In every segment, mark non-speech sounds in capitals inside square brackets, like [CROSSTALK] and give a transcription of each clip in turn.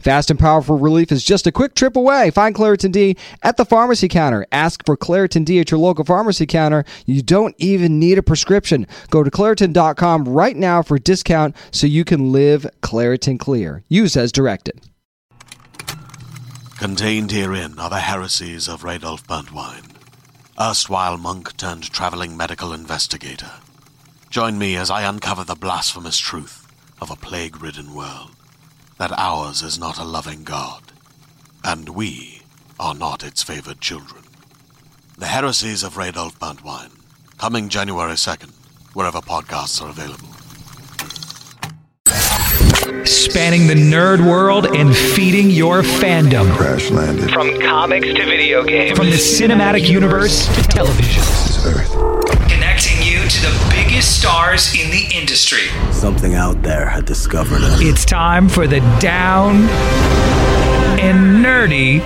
Fast and powerful relief is just a quick trip away. Find Claritin D at the pharmacy counter. Ask for Claritin D at your local pharmacy counter. You don't even need a prescription. Go to Claritin.com right now for a discount so you can live Claritin Clear. Use as directed. Contained herein are the heresies of Radolf Burntwine, erstwhile monk turned traveling medical investigator. Join me as I uncover the blasphemous truth of a plague ridden world that ours is not a loving God, and we are not its favored children. The Heresies of Radolf Burntwine, coming January 2nd, wherever podcasts are available. Spanning the nerd world and feeding your fandom. Crash landed. From comics to video games. From the cinematic universe to television. This is Earth. Connecting you to the biggest stars in the industry. Something out there had discovered us. It's time for the Down and Nerdy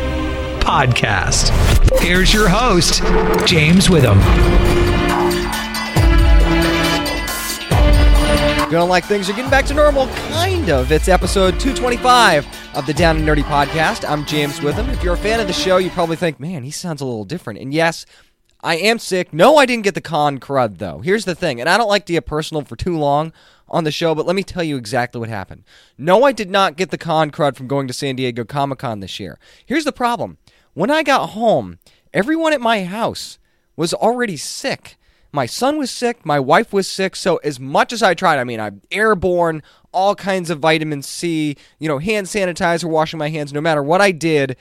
podcast. Here's your host, James Witham. Feeling like things are getting back to normal? Kind of. It's episode 225 of the Down and Nerdy podcast. I'm James Witham. If you're a fan of the show, you probably think, man, he sounds a little different. And yes, I am sick. No, I didn't get the con crud, though. Here's the thing, and I don't like to get personal for too long on the show, but let me tell you exactly what happened. No, I did not get the con crud from going to San Diego Comic Con this year. Here's the problem when I got home, everyone at my house was already sick. My son was sick, my wife was sick, so as much as I tried, I mean, I'm airborne, all kinds of vitamin C, you know, hand sanitizer, washing my hands, no matter what I did,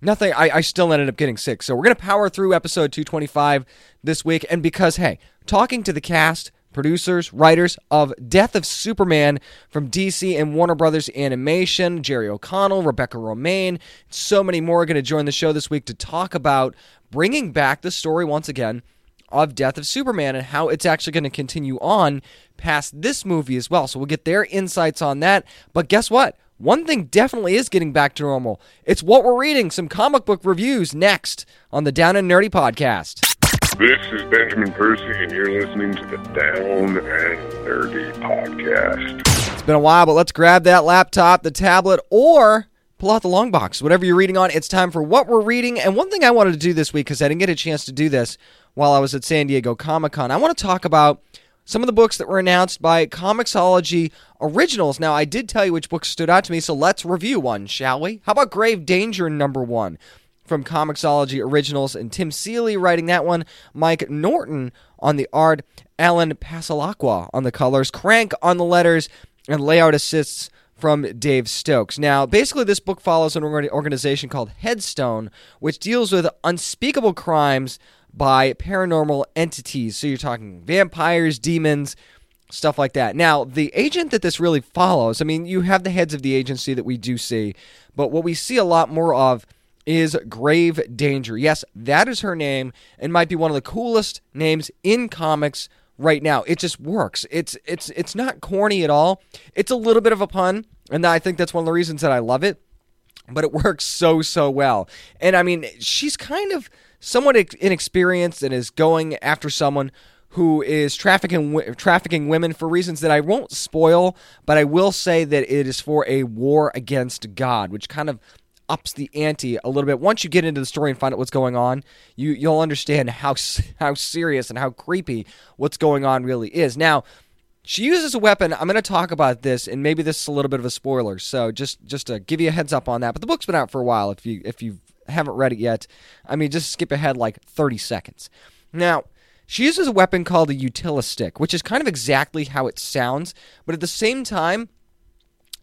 nothing, I, I still ended up getting sick. So we're going to power through episode 225 this week. And because, hey, talking to the cast, producers, writers of Death of Superman from DC and Warner Brothers Animation, Jerry O'Connell, Rebecca Romijn, so many more are going to join the show this week to talk about bringing back the story once again of Death of Superman and how it's actually going to continue on past this movie as well. So we'll get their insights on that. But guess what? One thing definitely is getting back to normal. It's what we're reading, some comic book reviews next on the Down and Nerdy podcast. This is Benjamin Percy, and you're listening to the Down and Nerdy podcast. It's been a while, but let's grab that laptop, the tablet, or pull out the long box. Whatever you're reading on, it's time for what we're reading. And one thing I wanted to do this week, because I didn't get a chance to do this while I was at San Diego Comic Con, I want to talk about some of the books that were announced by Comixology Originals. Now, I did tell you which books stood out to me, so let's review one, shall we? How about Grave Danger number one from Comixology Originals and Tim Seeley writing that one, Mike Norton on the art, Allen Passalaqua on the colors, Crank on the letters, and layout assists from Dave Stokes. Now, basically, this book follows an organization called Headstone, which deals with unspeakable crimes by paranormal entities. So you're talking vampires, demons, stuff like that. Now, the agent that this really follows, I mean, you have the heads of the agency that we do see, but what we see a lot more of is Grave Danger. Yes, that is her name and might be one of the coolest names in comics right now. It just works. It's it's it's not corny at all. It's a little bit of a pun, and I think that's one of the reasons that I love it. But it [LAUGHS] works so so well. And I mean, she's kind of somewhat inexperienced and is going after someone who is trafficking trafficking women for reasons that I won't spoil, but I will say that it is for a war against God, which kind of ups the ante a little bit. Once you get into the story and find out what's going on, you you'll understand how how serious and how creepy what's going on really is. Now, she uses a weapon. I'm going to talk about this, and maybe this is a little bit of a spoiler. So just just to give you a heads up on that. But the book's been out for a while. If you if you haven't read it yet, I mean, just skip ahead like 30 seconds. Now, She uses a weapon called a utilistic, which is kind of exactly how it sounds, but at the same time,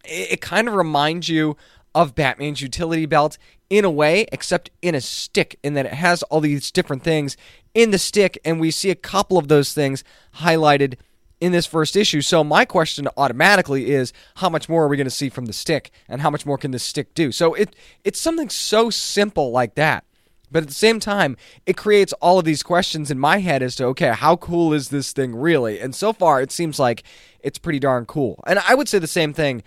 it, it kind of reminds you of Batman's utility belt in a way, except in a stick, in that it has all these different things in the stick, and we see a couple of those things highlighted in this first issue. So my question automatically is how much more are we going to see from the stick and how much more can this stick do? So it it's something so simple like that. But at the same time, it creates all of these questions in my head as to okay, how cool is this thing really? And so far it seems like it's pretty darn cool. And I would say the same thing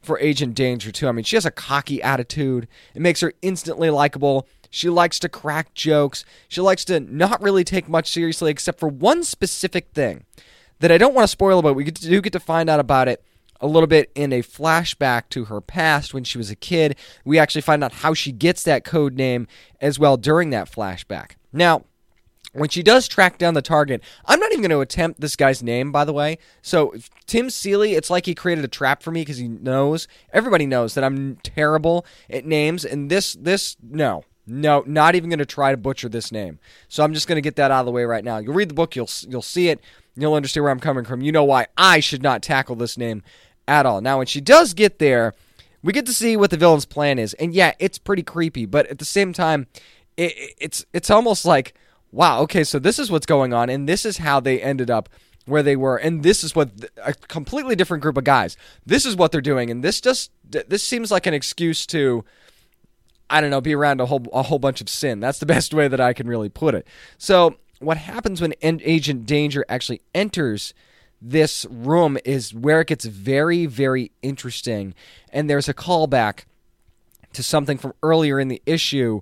for Agent Danger too. I mean, she has a cocky attitude. It makes her instantly likable. She likes to crack jokes. She likes to not really take much seriously except for one specific thing that I don't want to spoil about. We do get to find out about it a little bit in a flashback to her past when she was a kid. We actually find out how she gets that code name as well during that flashback. Now, when she does track down the target, I'm not even going to attempt this guy's name, by the way. So, Tim Seeley, it's like he created a trap for me because he knows, everybody knows that I'm terrible at names. And this, this, no, no, not even going to try to butcher this name. So, I'm just going to get that out of the way right now. You'll read the book, you'll, you'll see it, you'll understand where I'm coming from. You know why I should not tackle this name at all. Now, when she does get there, we get to see what the villain's plan is. And yeah, it's pretty creepy, but at the same time, it, it's it's almost like wow, okay, so this is what's going on, and this is how they ended up where they were, and this is what a completely different group of guys. This is what they're doing, and this just this seems like an excuse to. I don't know, be around a whole a whole bunch of sin. That's the [LAUGHS] best way that I can really put it. So, what happens when Agent Danger actually enters this room is where it gets very, very interesting. And there's a callback to something from earlier in the issue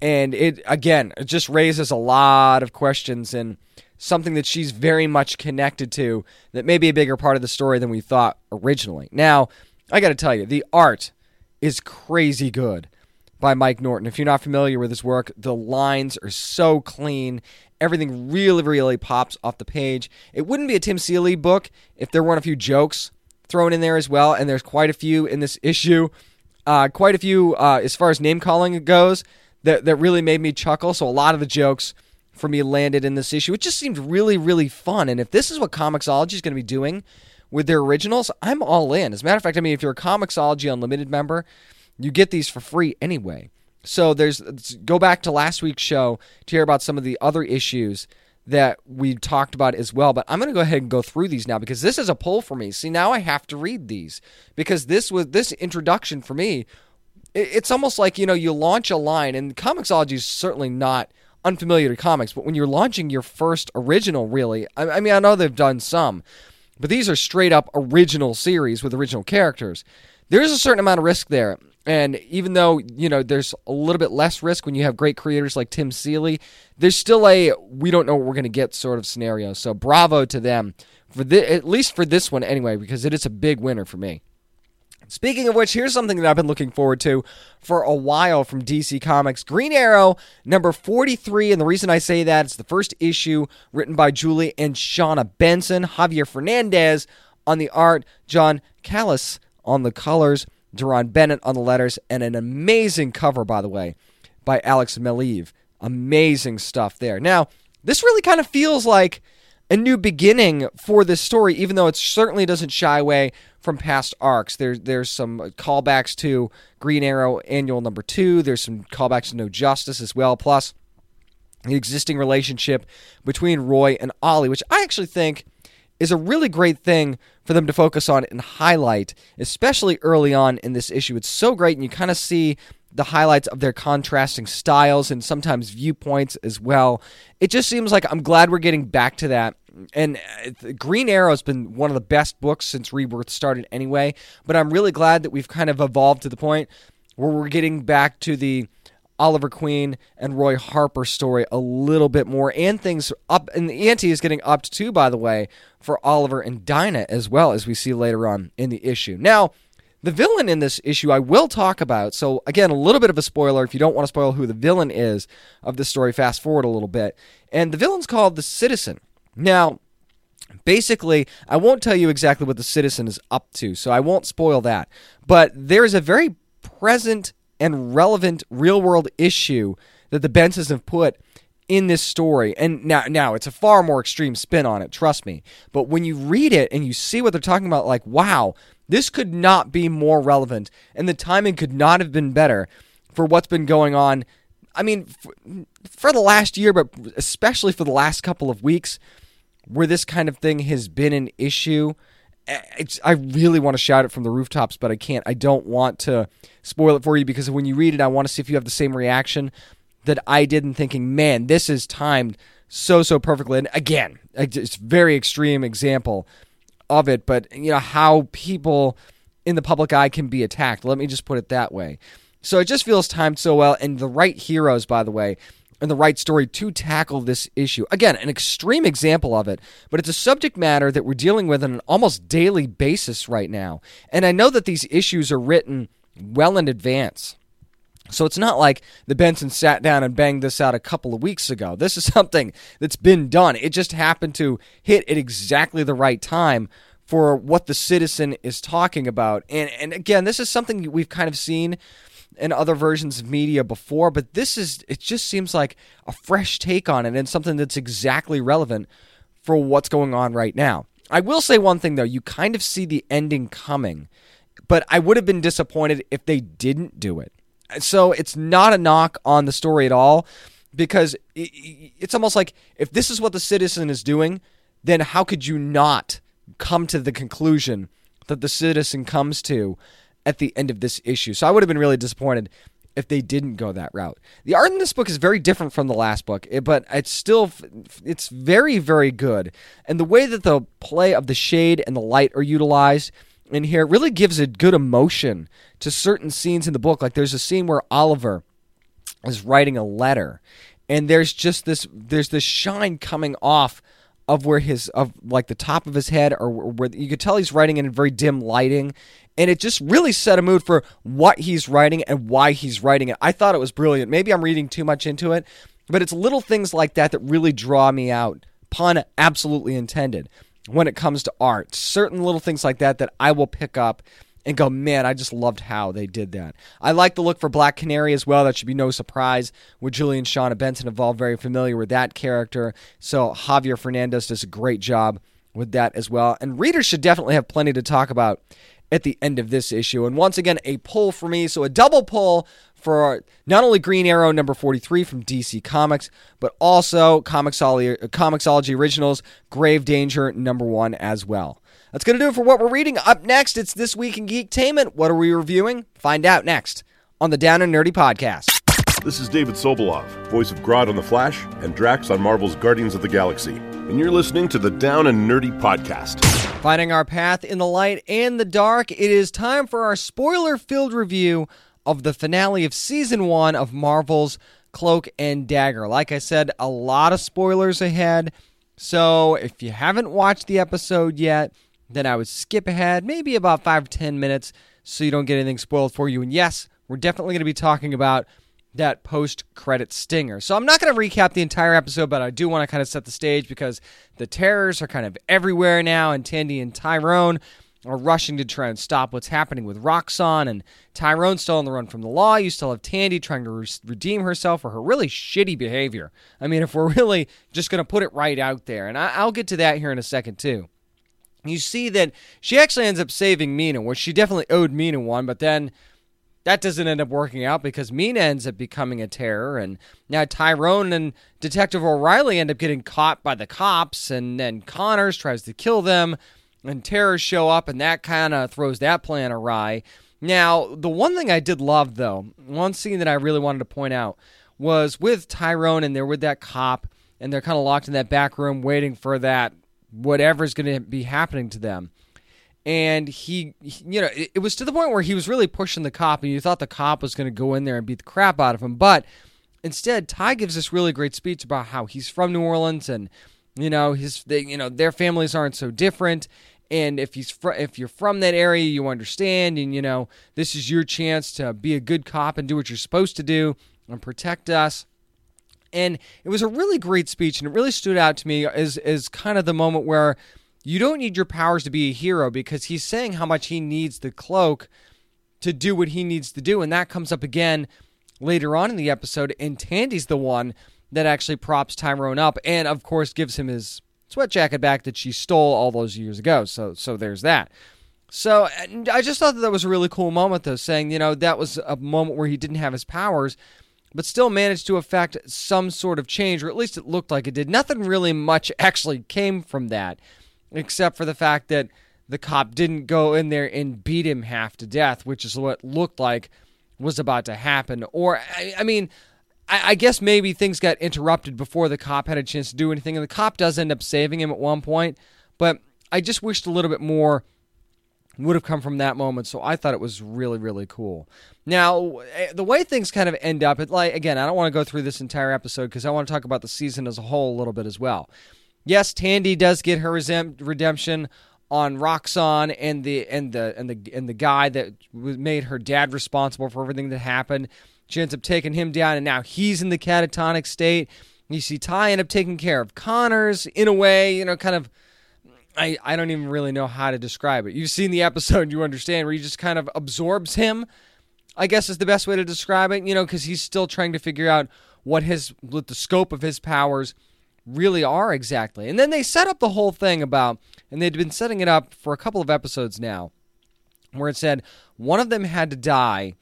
and it again it just raises a lot of questions and something that she's very much connected to that may be a bigger part of the story than we thought originally. Now, I got to tell you, the art is crazy good by Mike Norton. If you're not familiar with his work, the lines are so clean. Everything really, really pops off the page. It wouldn't be a Tim Seeley book if there weren't a few jokes thrown in there as well, and there's quite a few in this issue. Uh, quite a few uh, as far as name calling goes that that really made me chuckle. So a lot of the jokes for me landed in this issue. It just seemed really, really fun. And if this is what Comixology is going to be doing with their originals, I'm all in. As a matter of fact, I mean, if you're a Comixology Unlimited member, you get these for free anyway. So there's go back to last week's show to hear about some of the other issues that we talked about as well. But I'm going to go ahead and go through these now because this is a poll for me. See, now I have to read these because this was this introduction for me it's almost like you know you launch a line, and Comixology is certainly not unfamiliar to comics, but when you're launching your first original, really, I mean, I know they've done some, but these are straight up original series with original characters. There's a certain amount of risk there. And even though, you know, there's a little bit less risk when you have great creators like Tim Seeley, there's still a we don't know what we're going to get sort of scenario. So bravo to them for the, at least for this one anyway because it is a big winner for me. Speaking of which, here's something that I've been looking forward to for a while from DC Comics Green Arrow, number 43. And the reason I say that is the first issue written by Julie and Shawna Benson, Javier Fernandez on the art, John Kalisz on the colors, Deron Bennett on the letters, and an amazing cover, by the way, by Alex Maleev. Amazing stuff there. Now, this really kind of feels like a new beginning for this story, even though it certainly doesn't shy away from past arcs. There's there's some callbacks to Green Arrow Annual Number Two. There's some callbacks to No Justice as well. Plus the existing relationship between Roy and Ollie, which I actually think is a really great thing for them to focus on and highlight, especially early on in this issue. It's so great, and you kind of see the highlights of their contrasting styles and sometimes viewpoints as well. It just seems like I'm glad we're getting back to that. And uh, Green Arrow has been one of the best books since Rebirth started anyway, but I'm really glad that we've kind of evolved to the point where we're getting back to the Oliver Queen and Roy Harper story a little bit more, and things up, and the ante is getting upped too, by the way, for Oliver and Dinah as well, as we see later on in the issue. Now, the villain in this issue I will talk about. So, again, a little bit of a spoiler. If you don't want to spoil who the villain is of this story, fast forward a little bit. And the villain's called the Citizen. Now, basically, I won't tell you exactly what the Citizen is up to, so I won't spoil that. But there is a very present and relevant real world issue that the Bensons have put in this story. And now now it's a far more extreme spin on it, trust me. But when you read it and you see what they're talking about like wow, this could not be more relevant and the timing could not have been better for what's been going on. I mean, for, for the last year, but especially for the last couple of weeks, where this kind of thing has been an issue. I really want to shout it from the rooftops, but I can't. I don't want to spoil it for you because when you read it, I want to see if you have the same reaction that I did in thinking, man, this is timed so, so perfectly. And again, it's very extreme example of it, but you know, how people in the public eye can be attacked. Let me just put it that way. So it just feels timed so well, and the right heroes, by the way, and the right story to tackle this issue. Again, an extreme example of it, but it's a subject matter that we're dealing with on an almost daily basis right now. And I know that these issues are written well in advance. So it's not like the Benson sat down and banged this out a couple of weeks ago. This is [LAUGHS] something that's been done. It just happened to hit at exactly the right time for what the citizen is talking about. And and again, this is something we've kind of seen in other versions of media before, but this is it just seems like a fresh take on it and something that's exactly relevant for what's going on right now. I will say one thing though, you kind of see the ending coming, but I would have been disappointed if they didn't do it. So it's not a knock on the story at all because it's almost like if this is what the citizen is doing, then how could you not come to the conclusion that the citizen comes to at the end of this issue? So I would have been really disappointed if they didn't go that route. The art in this book is very different from the last book, eh, but it's still it's very very good. And the way that the play of the shade and the light are utilized in here really gives a good emotion to certain scenes in the book. Like there's a scene where Oliver is writing a letter, and there's just this there's this shine coming off of where his of like the top of his head or where you could tell he's writing in very dim lighting and it just really set a mood for what he's writing and why he's writing it. I thought it was brilliant. Maybe I'm reading too much into it, but it's little things like that that really draw me out. Pun absolutely intended when it comes to art. Certain little things like that that I will pick up and go, man, I just loved how they did that. I like the look for Black Canary as well. That should be no surprise with Julie and Shawna Benson involved. Very familiar with that character. So Javier Fernandez does a great job with that as well. And readers should definitely have plenty to talk about at the end of this issue. And once again, a pull for me. So a double pull for not only Green Arrow number 43 from DC Comics, but also Comixology, uh, Comixology Originals Grave Danger number 1 as well. That's going to do it for what we're reading. Up next, it's This Week in Geektainment. What are we reviewing? Find out next on the Down and Nerdy Podcast. This is David Sobolov, voice of Grodd on The Flash and Drax on Marvel's Guardians of the Galaxy. And you're listening to the Down and Nerdy Podcast. Finding our path in the light and the dark, it is time for our spoiler filled review of the finale of season one of Marvel's Cloak and Dagger. Like I said, a lot of spoilers ahead. So if you haven't watched the episode yet, then I would skip ahead, maybe about five to ten minutes, so you don't get anything spoiled for you. And yes, we're definitely going to be talking about that post credit stinger. So I'm not going to recap the entire episode, but I do want to kind of set the stage because the terrors are kind of everywhere now, and Tandy and Tyrone are rushing to try and stop what's happening with Roxxon, and Tyrone's still on the run from the law. You still have Tandy trying to re- redeem herself for her really shitty behavior. I mean, if we're really just going to put it right out there, and I- I'll get to that here in a second too you see that she actually ends up saving Mina, which she definitely owed Mina one, but then that doesn't end up working out because Mina ends up becoming a terror, and now Tyrone and Detective O'Reilly end up getting caught by the cops, and then Connors tries to kill them, and terrors show up, and that kind of throws that plan awry. Now, the one thing I did love, though, one scene that I really wanted to point out was with Tyrone, and they're with that cop, and they're kind of locked in that back room waiting for that whatever's going to be happening to them. And he, he- you know, it, it was to the point where he was really pushing the cop, and you thought the cop was going to go in there and beat the crap out of him. But instead, Ty gives this really great speech about how he's from New Orleans, and you know, his, they, you know, their families aren't so different. And if he's fr- if you're from that area, you understand, and you know, this is your chance to be a good cop and do what you're supposed to do and protect us. And it was a really great speech, and it really stood out to me as as kind of the moment where you don't need your powers to be a hero because he's saying how much he needs the cloak to do what he needs to do, and that comes up again later on in the episode. And Tandy's the one that actually props Tyrone up, and of course gives him his sweat jacket back that she stole all those years ago. So so there's that. So I just thought that, that was a really cool moment, though, saying you know that was a moment where he didn't have his powers, but still managed to affect some sort of change, or at least it looked like it did. Nothing really much [LAUGHS] actually came from that, except for the fact that the cop didn't go in there and beat him half to death, which is what looked like was about to happen. Or I, I mean. I, I guess maybe things got interrupted before the cop had a chance to do anything, and the cop does end up saving him at one point. But I just wished a little bit more would have come from that moment. So I thought it was really, really cool. Now, eh, the way things kind of end up, it like again, I don't want to go through this entire episode because I want to talk about the season as a whole a little bit as well. Yes, Tandy does get her redemption on Roxxon and the and the and the and the guy that made her dad responsible for everything that happened. She ends up taking him down, and now he's in the catatonic state. You see Ty end up taking care of Connors in a way, you know, kind of. I, I don't even really know how to describe it. You've seen the episode, [LAUGHS] you understand, where he just kind of absorbs him. I guess is the best way to describe it, you know, because he's still trying to figure out what his what the scope of his powers really are exactly. And then they set up the whole thing about, and they'd been setting it up for a couple of episodes now, where it said one of them had to die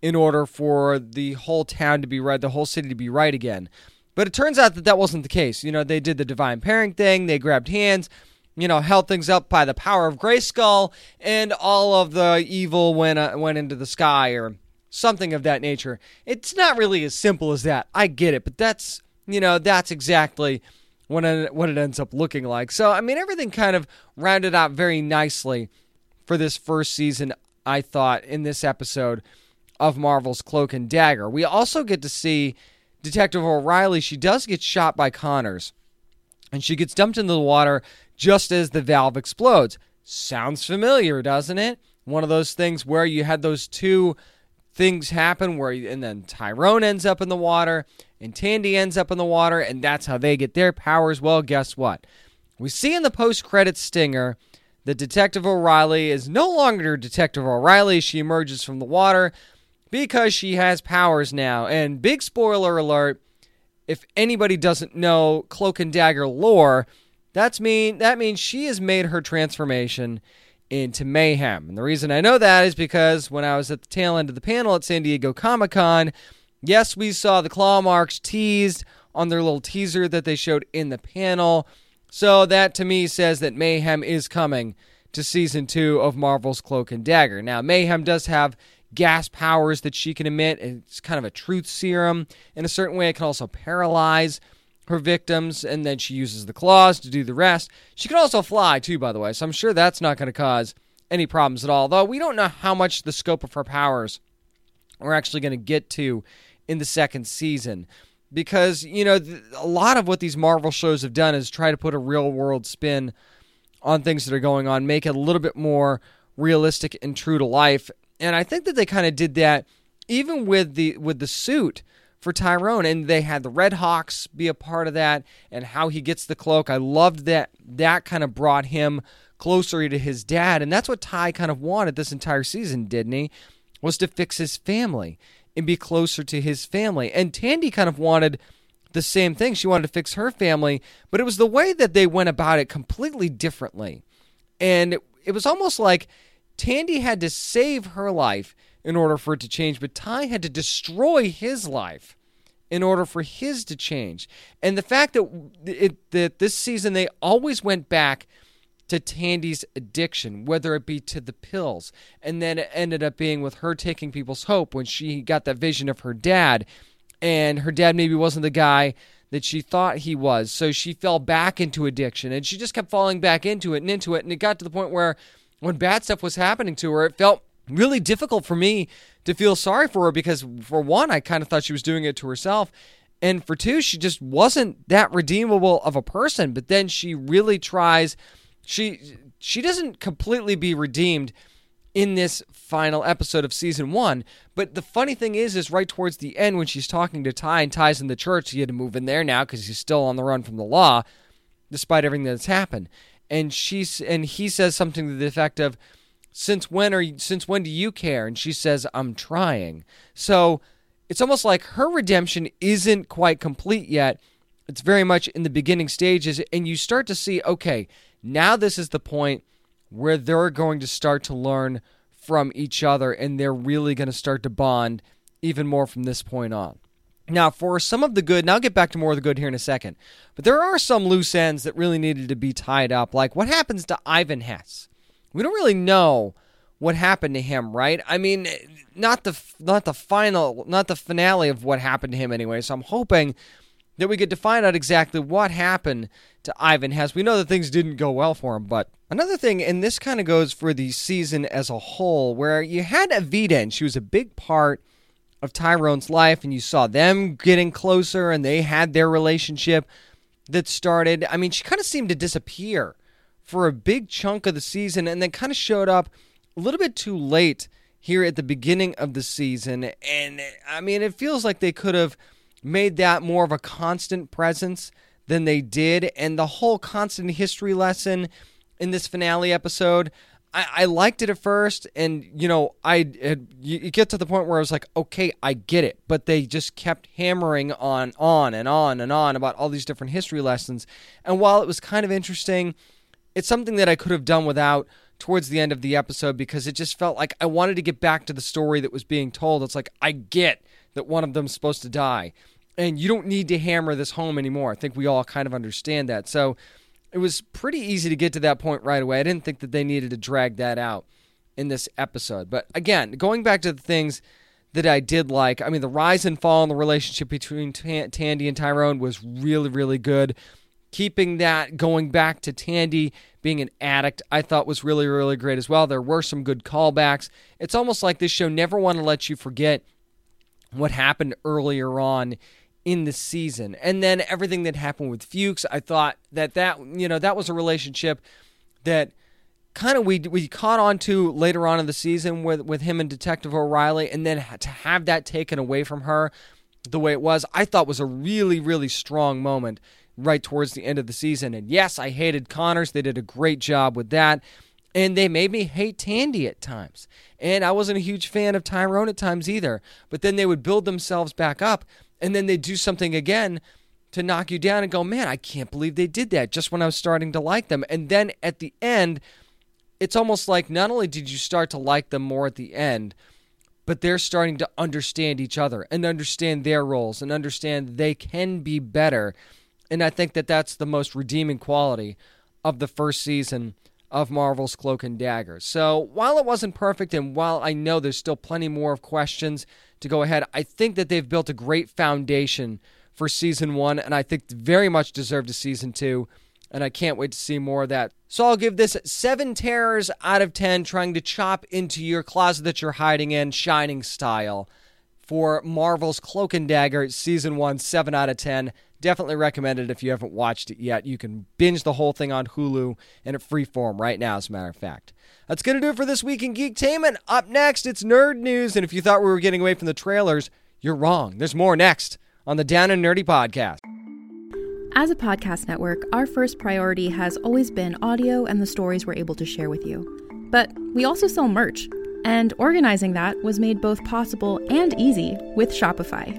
in order for the whole town to be right, the whole city to be right again. But it turns out that that wasn't the case. You know, they did the divine pairing thing, they grabbed hands, you know, held things up by the power of Grayskull, and all of the evil went uh, went into the sky or something of that nature. It's not really as simple as that. I get it, but that's you know that's exactly what it, what it ends up looking like. So I mean, everything kind of rounded out very nicely for this first season. I thought in this episode of Marvel's Cloak and Dagger. We also get to see Detective O'Reilly. She does get shot by Connors, and she gets dumped into the water just as the valve explodes. Sounds familiar, doesn't it? One of those things where you had those two things happen where and then Tyrone ends up in the water and Tandy ends up in the water and that's how they get their powers. Well, guess what? We see in the post-credit stinger that Detective O'Reilly is no longer Detective O'Reilly. She emerges from the water because she has powers now. And big spoiler alert if anybody doesn't know Cloak and Dagger lore, that's mean that means she has made her transformation into mayhem. And the reason I know that is because when I was at the tail end of the panel at San Diego Comic Con, yes, we saw the claw marks teased on their little teaser that they showed in the panel. So that to me says that mayhem is coming to season two of Marvel's Cloak and Dagger. Now, mayhem does have gas powers that she can emit. It's kind of a truth serum. In a certain way, it can also paralyze her victims, and then she uses the claws to do the rest. She can also fly, too, by the way, so I'm sure that's not going to cause any problems at all. Though we don't know how much the scope of her powers we're actually going to get to in the second season. Because, you know, a lot of what these Marvel shows have done is try to put a real world spin on things that are going on, make it a little bit more realistic and true to life and I think that they kind of did that even with the with the suit for Tyrone and they had the Red Hawks be a part of that and how he gets the cloak. I loved that that kind of brought him closer to his dad and that's what Ty kind of wanted this entire season, didn't he? Was to fix his family and be closer to his family. And Tandy kind of wanted the same thing. She wanted to fix her family, but it was the way that they went about it completely differently. And it, was almost like Tandy had to save her life in order for it to change, but Ty had to destroy his life in order for his to change. And the fact that it, that this season they always went back to Tandy's addiction, whether it be to the pills, and then it ended up being with her taking people's hope when she got that vision of her dad, and her dad maybe wasn't the guy that she thought he was, so she fell back into addiction, and she just kept falling back into it and into it, and it got to the point where when bad stuff was happening to her, it felt really difficult for me to feel sorry for her because, for one, I kind of thought she was doing it to herself. And for two, she just wasn't that redeemable of a person. But then she really tries. She she doesn't completely be redeemed in this final episode of season one. But the funny thing is, is right towards the end when she's talking to Ty and Ty's in the church, he had to move in there now because he's still on the run from the law, despite everything that's happened and she's and he says something to the effect of since when are you, since when do you care and she says i'm trying so it's almost like her redemption isn't quite complete yet. It's very much in the beginning stages, and you start to see okay, now this is the point where they're going to start to learn from each other and they're really going to start to bond even more from this point on. Now, for some of the good, and I'll get back to more of the good here in a second, but there are some loose ends that really needed to be tied up. Like what happens to Ivan Hess? We don't really know what happened to him, right? I mean, not the not the final, not the finale of what happened to him anyway. So I'm hoping that we get to find out exactly what happened to Ivan Hess. We know that things didn't go well for him, but another thing, and this kind of goes for the season as a whole, where you had Evita, and she was a big part of Tyrone's life, and you saw them getting closer, and they had their relationship that started. I mean, she kind of seemed to disappear for a big chunk of the season, and then kind of showed up a little bit too late here at the beginning of the season. And I mean, it feels like they could have made that more of a constant presence than they did. And the whole constant history lesson in this finale episode, I, liked it at first. And, you know, I you get to the point where I was like, okay, I get it. But they just kept hammering on, on and on and on about all these different history lessons. And while it was kind of interesting, it's something that I could have done without towards the end of the episode because it just felt like I wanted to get back to the story that was being told. It's like, I get that one of them's supposed to die and you don't need to hammer this home anymore. I think we all kind of understand that. So it was pretty easy to get to that point right away. I didn't think that they needed to drag that out in this episode. But again, going back to the things that I did like, I mean, the rise and fall in the relationship between T- Tandy and Tyrone was really, really good. Keeping that going back to Tandy being an addict, I thought was really, really great as well. There were some good callbacks. It's almost like this show never want to let you forget what happened earlier on in the season. And then everything that happened with Fuchs, I thought that that you know that was a relationship that kind of we we caught on to later on in the season with with him and Detective O'Reilly, and then to have that taken away from her the way it was, I thought was a really really strong moment right towards the end of the season. And yes, I hated Connors; they did a great job with that. And they made me hate Tandy at times. And I wasn't a huge fan of Tyrone at times either. But then they would build themselves back up and then they'd do something again to knock you down and go, man, I can't believe they did that just when I was starting to like them. And then at the end, it's almost like not only did you start to like them more at the end, but they're starting to understand each other and understand their roles and understand they can be better. And I think that that's the most redeeming quality of the first season of Marvel's Cloak and Dagger. So while it wasn't perfect, and while I know there's still plenty more of questions to go ahead. I think that they've built a great foundation for season one, and I think very much deserved a season two. And I can't wait to see more of that. So I'll give this seven terrors out of ten, trying to chop into your closet that you're hiding in, shining style. For Marvel's Cloak and Dagger, season one, seven out of ten. Definitely recommend it if you haven't watched it yet. You can binge the whole thing on Hulu in a free form right now, as a matter of fact. That's going to do it for this week in Geektainment. Up next, it's nerd news. And if you thought we were getting away from the trailers, you're wrong. There's more next on the Down and Nerdy podcast. As a podcast network, our first priority has always been audio and the stories we're able to share with you. But we also sell merch, and organizing that was made both possible and easy with Shopify.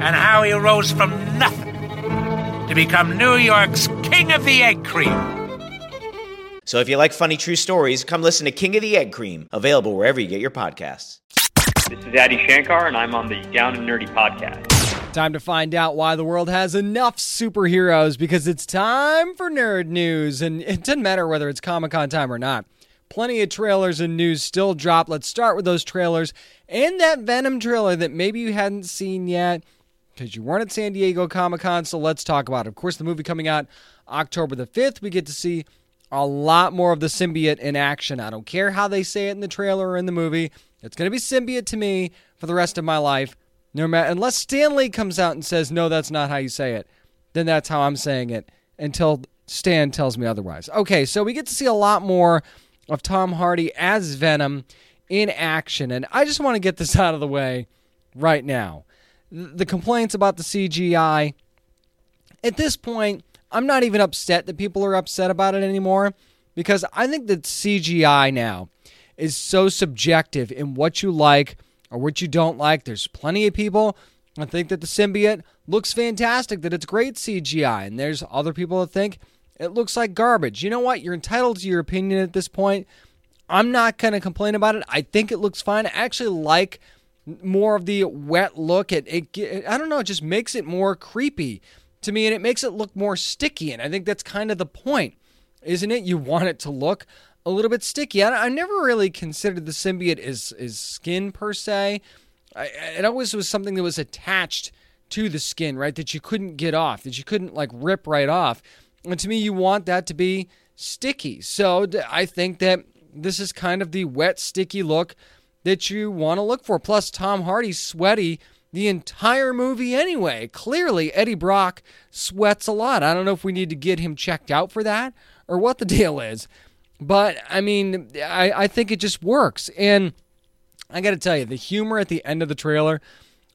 and how he rose from nothing to become New York's King of the Egg Cream. So if you like funny true stories, come listen to King of the Egg Cream, available wherever you get your podcasts. This is Adi Shankar, and I'm on the Down and Nerdy podcast. Time to find out why the world has enough superheroes because it's time for nerd news. And it doesn't matter whether it's Comic Con time or not. Plenty of trailers and news still drop. Let's start with those trailers and that Venom trailer that maybe you hadn't seen yet because you weren't at San Diego Comic Con. So let's talk about it. Of course, the movie coming out October the 5th, we get to see a lot more of the symbiote in action. I don't care how they say it in the trailer or in the movie. It's going to be symbiote to me for the rest of my life. No matter unless Stan Lee comes out and says no, that's not how you say it. Then that's how I'm saying it until Stan tells me otherwise. Okay, so we get to see a lot more of Tom Hardy as Venom in action, and I just want to get this [LAUGHS] out of the way right now. The complaints about the CGI. At this point, I'm not even upset that people are upset about it anymore because I think that CGI now is so subjective in what you like or what you don't like. There's plenty of people that think that the symbiote looks fantastic, that it's great CGI, and there's other people that think it looks like garbage. You know what? You're entitled to your opinion at this point. I'm not going to complain about it. I think it looks fine. I actually like more of the wet look. It, it, I don't know, it just makes it more creepy to me and it makes it look more sticky. And I think that's kind of the point, isn't it? You want it to look a little bit sticky. I, I never really considered the symbiote as, as skin per se. I, it always was something that was attached to the skin, right? That you couldn't get off, that you couldn't like rip right off. And to me, you want that to be sticky. So I think that this is kind of the wet, sticky look that you want to look for. Plus, Tom Hardy's sweaty the entire movie anyway. Clearly, Eddie Brock sweats a lot. I don't know if we need to get him checked out for that or what the deal is. But I mean, I, I think it just works. And I got to tell you, the humor at the end of the trailer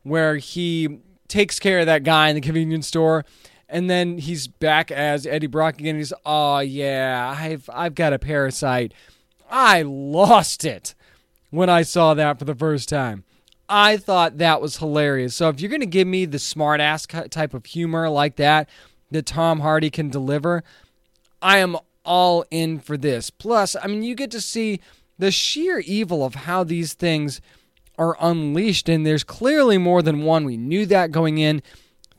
where he takes care of that guy in the convenience store and then he's back as Eddie Brock again. He's, oh yeah, I've I've got a parasite. I lost it when I saw that for the first time. I thought that was hilarious. So if you're going to give me the smart ass type of humor like that that Tom Hardy can deliver, I am all in for this. Plus, I mean, you get to see the sheer evil of how these things are unleashed, and there's clearly more than one. We knew that going in.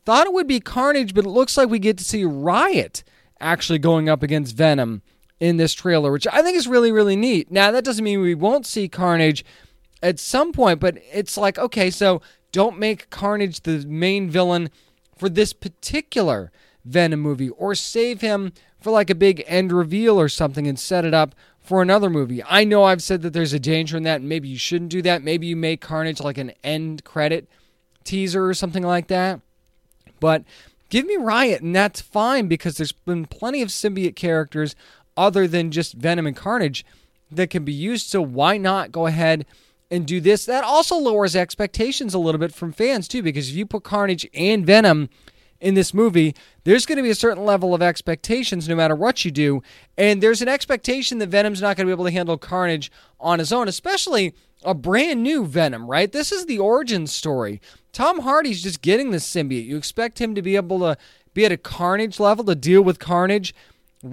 Thought it would be Carnage, but it looks like we get to see Riot actually going up against Venom in this trailer, which I think is really, really neat. Now, that doesn't mean we won't see Carnage at some point, but it's like, okay, so don't make Carnage the main villain for this particular Venom movie, or save him for like a big end reveal or something and set it up for another movie. I know I've said that there's a danger in that, and maybe you shouldn't do that. Maybe you make Carnage like an end credit teaser or something like that. But give me Riot, and that's fine because there's been plenty of symbiote characters other than just Venom and Carnage that can be used. So why not go ahead and do this? That also lowers expectations a little bit from fans too, because if you put Carnage and Venom in this movie, there's going to be a certain level of expectations no matter what you do. And there's an expectation that Venom's not going to be able to handle Carnage on his own, especially a brand new Venom, right? This is the origin story. Tom Hardy's just getting the symbiote. You expect him to be able to be at a Carnage level to deal with Carnage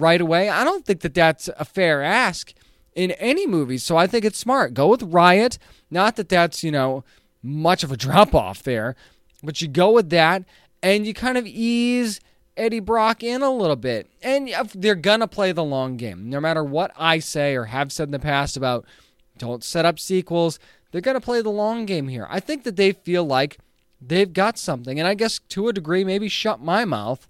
right away. I don't think that that's a fair ask in any movie. So I think it's smart. Go with Riot. Not that that's, you know, much of a [LAUGHS] drop off there. But you go with that and you kind of ease Eddie Brock in a little bit. And they're going to play the long game. No matter what I say or have said in the past about don't set up sequels, they're going to play the long game here. I think that they feel like they've got something. And I guess to a degree, maybe shut my mouth.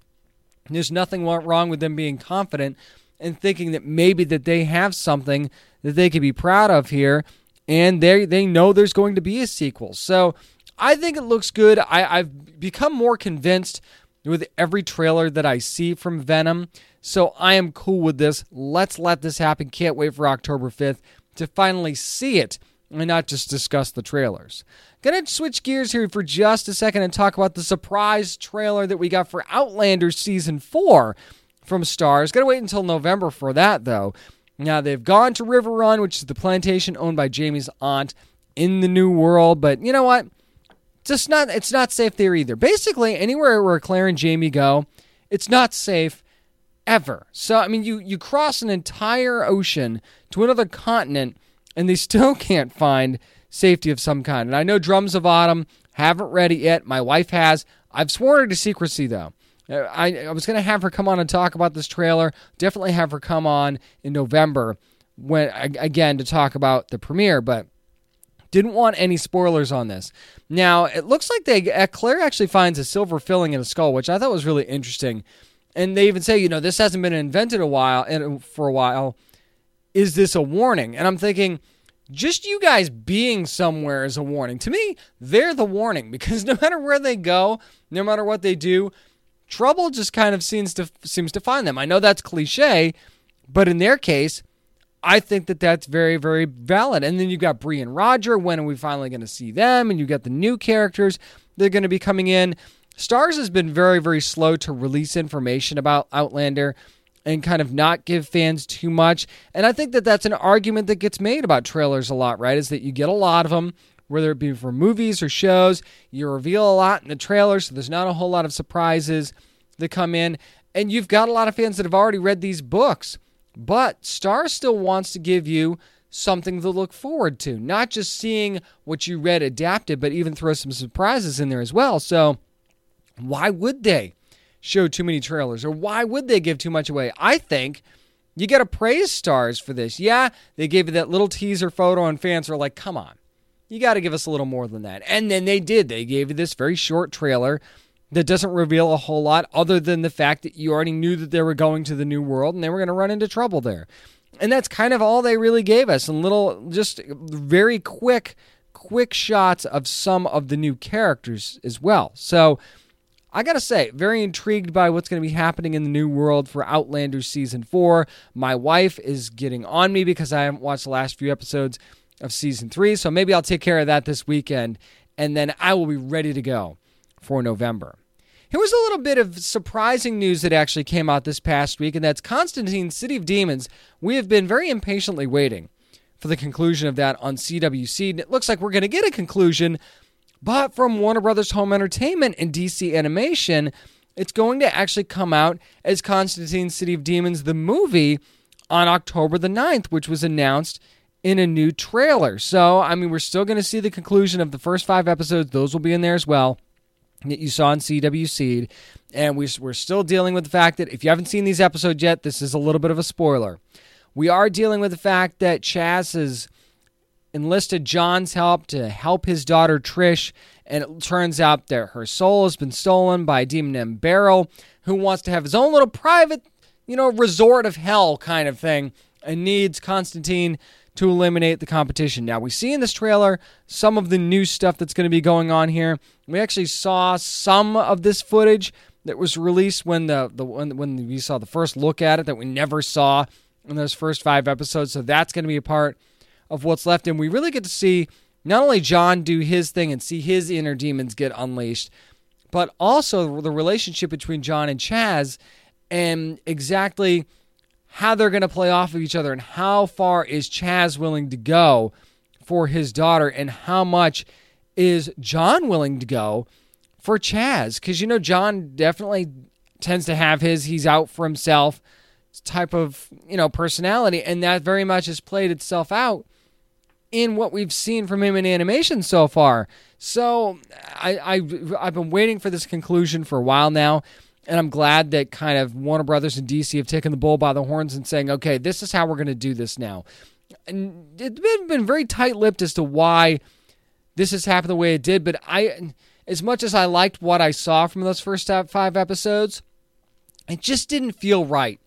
There's nothing wrong with them being confident and thinking that maybe that they have something that they could be proud of here. And they they know there's going to be a sequel. So I think it looks good. I, I've become more convinced with every trailer that I see from Venom. So I am cool with this. Let's let this happen. Can't wait for October 5th to finally see it and not just discuss the trailers. Gonna switch gears here for just a second and talk about the surprise trailer that we got for Outlander Season 4 from Starz. Gotta wait until November for that, though. Now, they've gone to River Run, which is the plantation owned by Jamie's aunt in the New World, but you know what? just not it's not safe there either. Basically, anywhere where Claire and Jamie go, it's not safe ever. So I mean, you you cross an entire ocean to another continent, and they [LAUGHS] still can't find safety of some kind. And I know Drums of Autumn haven't read it yet. My wife has. I've sworn her to secrecy though. Uh, I, I was going to have her come on and talk about this trailer. Definitely have her come on in November when again to talk about the premiere, but didn't want any spoilers on this. Now, it looks like they uh, Claire actually finds a silver filling in a skull, which I thought was really interesting. And they even say, you know, this hasn't been invented a while and for a while. Is this a warning? And I'm thinking, just you guys being somewhere is a warning. To me, they're the warning [LAUGHS] because no matter where they go, no matter what they do, trouble just kind of seems to seems to find them. I know that's cliche, but in their case, I think that that's very, very valid. And then you got Bree and Roger. When are we finally going to see them? And you got the new characters they're going to be coming in. Starz has been very, very slow to release information about Outlander and kind of not give fans too much. And I think that that's an argument that gets made about trailers a lot, right? Is that you get a lot of them, whether it be for movies or shows, you reveal a lot in the trailer, so there's not a whole lot of surprises that come in. And you've got a lot of fans that have already read these books. But Starz still wants to give you something to look forward to, not just seeing what you read adapted, but even throw some surprises in there as well. So, why would they show too many trailers or why would they give too much away? I think you got to praise Starz for this. Yeah, they gave you that little teaser photo, and fans are like, come on, you got to give us a little more than that. And then they did. They gave you this very short trailer that doesn't reveal a whole lot other than the fact that you already knew that they were going to the new world and they were going to run into trouble there. And that's kind of all they really gave us. And little, just very quick, quick shots of some of the new characters as well. So I got to say, very intrigued by what's to be happening in the new world for Outlander season four. My wife is getting on me because I haven't watched the last few episodes of season three. So maybe I'll take care of that this weekend and then I will be ready to go for November. Here was a little bit of surprising news that actually came out this past week, and that's Constantine City of Demons. We have been very impatiently waiting for the conclusion of that on CW Seed. And it looks like we're going to get a conclusion, but from Warner Brothers Home Entertainment and DC Animation, it's going to actually come out as Constantine City of Demons, the movie, on October the 9th, which was announced in a new trailer. So, I mean, we're still going to see the conclusion of the first five episodes. Those will be in there as well that you saw in CW Seed. And we, we're still dealing with the fact that if you haven't seen these episodes yet, this is a little bit of a spoiler. We are dealing with the fact that Chaz has enlisted John's help to help his daughter Trish, and it turns out that her soul has been stolen by a demon named Beryl, who wants to have his own little private, you know, resort of hell kind of thing, and needs Constantine to eliminate the competition. Now, we see in this trailer some of the new stuff that's going to be going on here. We actually saw some of this footage that was released when the, the when, when we saw the first look at it that we never saw in those first five episodes. So that's going to be a part of what's left. And we really get to see not only John do his thing and see his inner demons get unleashed, but also the relationship between John and Chaz and exactly how they're going to play off of each other and how far is Chaz willing to go for his daughter and how much is John willing to go for Chaz because you know John definitely tends to have his he's out for himself type of you know personality and that very much has played itself out in what we've seen from him in animation so far. So I, I I've been waiting for this conclusion for a while now. And I'm glad that kind of Warner Brothers and DC have taken the bull by the horns and saying, okay, this is how we're going to do this now. And it's been, been very tight lipped as to why this has happened the way it did. But I, as much as I liked what I saw from those first five episodes, it just didn't feel right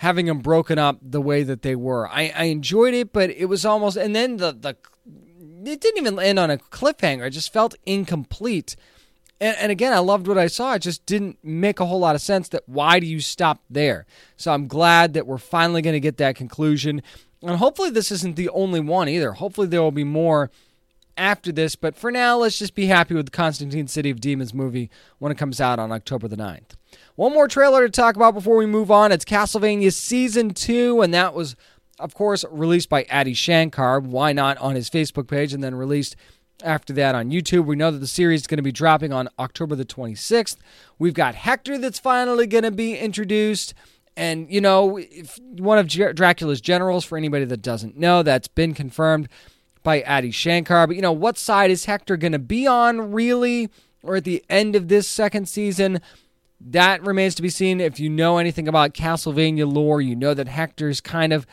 having them broken up the way that they were. I, I enjoyed it, but it was almost, and then the, the, it didn't even end on a cliffhanger. It just felt incomplete. And, and again, I loved what I saw. It just didn't make a whole lot of sense that why do you stop there? So I'm glad that we're finally going to get that conclusion. And hopefully, this isn't the only one either. Hopefully, there will be more after this. But for now, let's just be happy with the Constantine City of Demons movie when it comes out on October the 9th. One more trailer to talk about before we move on. It's Castlevania Season 2, and that was, of course, released by Adi Shankar. Why not on his Facebook page and then released after that on YouTube. We know that the series is going to be dropping on October the 26th. We've got Hector that's finally going to be introduced. And, you know, one of Dracula's generals, for anybody that doesn't know, that's been confirmed by Adi Shankar. But, you know, what side is Hector going to be on, really? Or at the end of this second season? That remains to be seen. If you know anything about Castlevania lore, you know that Hector's kind of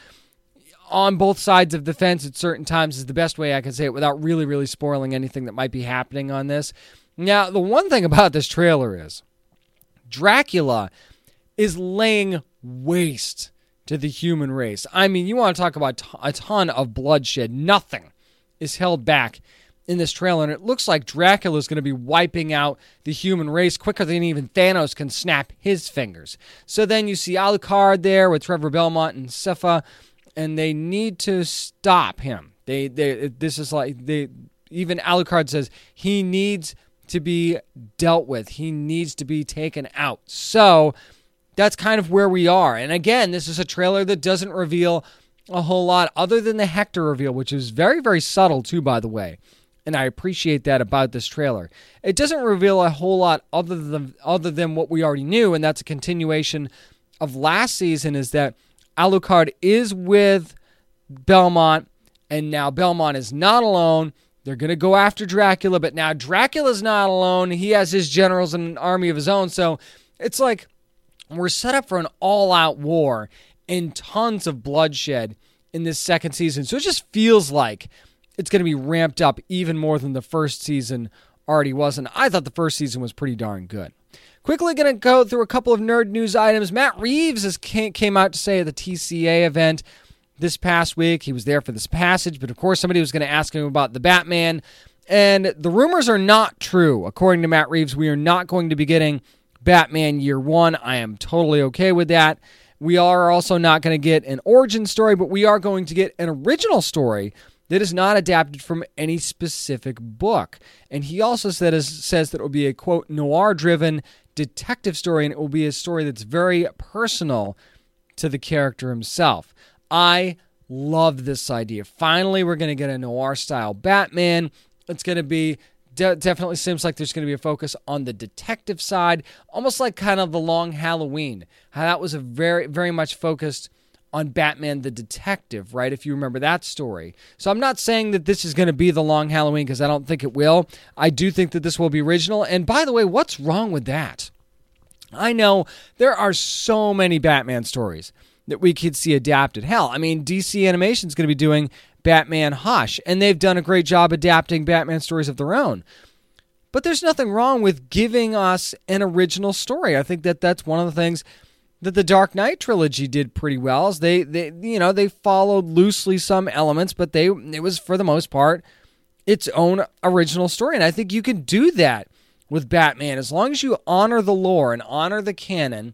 on both sides of the fence at certain times is the best way I can say it without really, really spoiling anything that might be happening on this. Now, the one thing about this trailer is Dracula is laying waste to the human race. I mean, you want to talk about a ton of bloodshed. Nothing is held back in this trailer, and it looks like Dracula is going to be wiping out the human race quicker than even Thanos can snap his fingers. So then you see Alucard there with Trevor Belmont and Sypha and they need to stop him. They they this is like they even Alucard says he needs to be dealt with. He needs to be taken out. So that's kind of where we are. And again, this is a trailer that doesn't reveal a whole lot other than the Hector reveal, which is very, very subtle, too, by the way. And I appreciate that about this trailer. It doesn't reveal a whole lot other than other than what we already knew, and that's a continuation of last season, is that Alucard is with Belmont, and now Belmont is not alone. They're going to go after Dracula, but now Dracula's not alone. He has his generals and an army of his own. So it's like we're set up for an all out war and tons of bloodshed in this second season. So it just feels like it's going to be ramped up even more than the first season already was. And I thought the first season was pretty darn good. Quickly going to go through a couple of nerd news items. Matt Reeves has came out to say at the TCA event this past week. He was there for this passage, but of course somebody was going to ask him about the Batman. And the rumors are not true. According to Matt Reeves, we are not going to be getting Batman Year One. I am totally okay with that. We are also not going to get an origin story, but we are going to get an original story that is not adapted from any specific book. And he also said, says that it will be a quote noir driven detective story, and it will be a story that's very personal to the character himself. I love this idea. Finally, we're going to get a noir style Batman. It's going to be de- definitely seems like there's going to be a focus on the detective side, almost like kind of the long Halloween. How that was a very very much focused on Batman the Detective, right? If you remember that story. So I'm not saying that this is going to be the long Halloween because I don't think it will. I do think that this will be original. And by the way, what's wrong with that? I know there are so many Batman stories that we could see adapted. Hell, I mean, DC Animation is going to be doing Batman Hush, and they've done a great job adapting Batman stories of their own. But there's nothing wrong with giving us an original story. I think that that's one of the things that the Dark Knight trilogy did pretty well. Is they they you know they followed loosely some elements, but they it was for the most part its own original story, and I think you can do that with Batman as long as you honor the lore and honor the canon,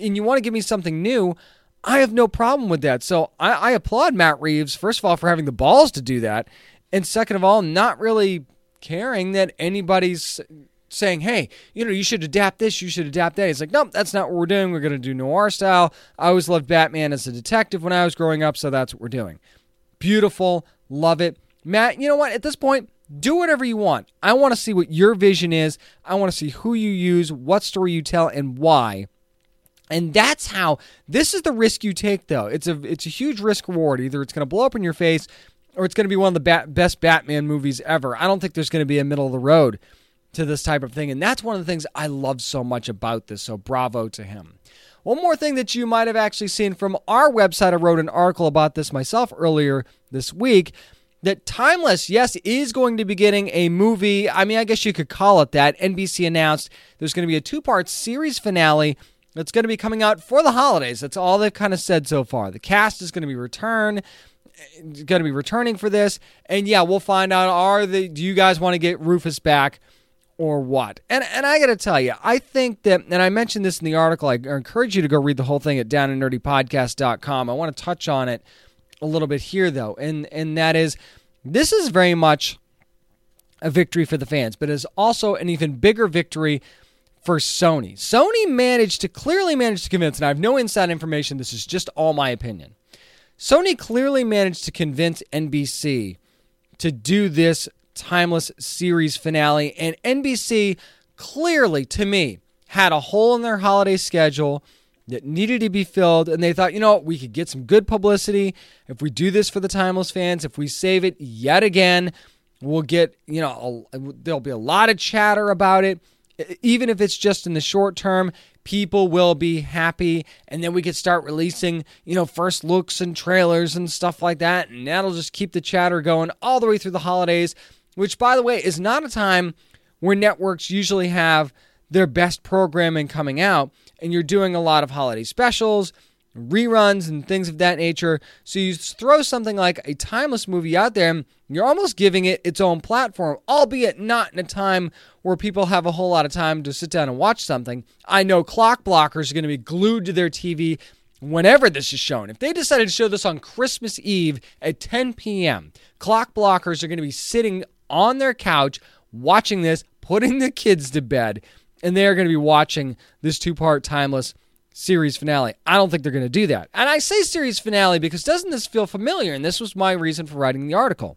and you want to give me something new. I have no problem with that. So I, I applaud Matt Reeves first of all for having the balls to do that, and second of all, not really caring that anybody's saying, hey, you know, you should adapt this, you should adapt that. He's like, nope, that's not what we're doing. We're going to do noir style. I always loved Batman as a detective when I was growing up, so that's what we're doing. Beautiful. Love it. Matt, you know what? At this point, do whatever you want. I want to see what your vision is. I want to see who you use, what story you tell, and why. And that's how this is the risk you take though. It's a it's a huge risk reward. Either it's going to blow up in your face or it's going to be one of the bat- best Batman movies ever. I don't think there's going to be a middle of the road to this type of thing. And that's one of the things I love so much about this. So bravo to him. One more thing that you might have actually seen from our website, I wrote an article about this myself earlier this week. That Timeless, yes, is going to be getting a movie. I mean, I guess you could call it that. NBC announced there's going to be a two part series finale that's going to be coming out for the holidays. That's all they've kind of said so far. The cast is going to be return going to be returning for this. And yeah, we'll find out are the do you guys want to get Rufus back or what? And and I got to tell you, I think that and I mentioned this in the article. I encourage you to go read the whole thing at downandnerdypodcast.com. I want to touch on it a little bit here though. And and that is this is very much a victory for the fans, but is also an even bigger victory for Sony. Sony managed to clearly manage to convince, and I have no inside information, this is just all my opinion. Sony clearly managed to convince NBC to do this timeless series finale, and NBC clearly, to me, had a hole in their holiday schedule that needed to be filled, and they thought, you know, we could get some good publicity if we do this for the timeless fans. If we save it yet again, we'll get, you know, a, there'll be a lot of chatter about it even if it's just in the short term, people will be happy and then we could start releasing, you know, first looks and trailers and stuff like that and that'll just keep the chatter going all the way through the holidays, which by the way is not a time where networks usually have their best programming coming out and you're doing a lot of holiday specials, reruns and things of that nature. So you throw something like a timeless movie out there, and you're almost giving it its own platform, albeit not in a time where people have a whole lot of time to sit down and watch something. I know clock blockers are going to be glued to their TV whenever this is shown. If they decided to show this on Christmas Eve at 10 p.m., clock blockers are going to be sitting on their couch watching this, putting the kids to bed, and they are going to be watching this two part timeless series finale. I don't think they're going to do that. And I say series finale because doesn't this feel familiar? And this was my reason for writing the article.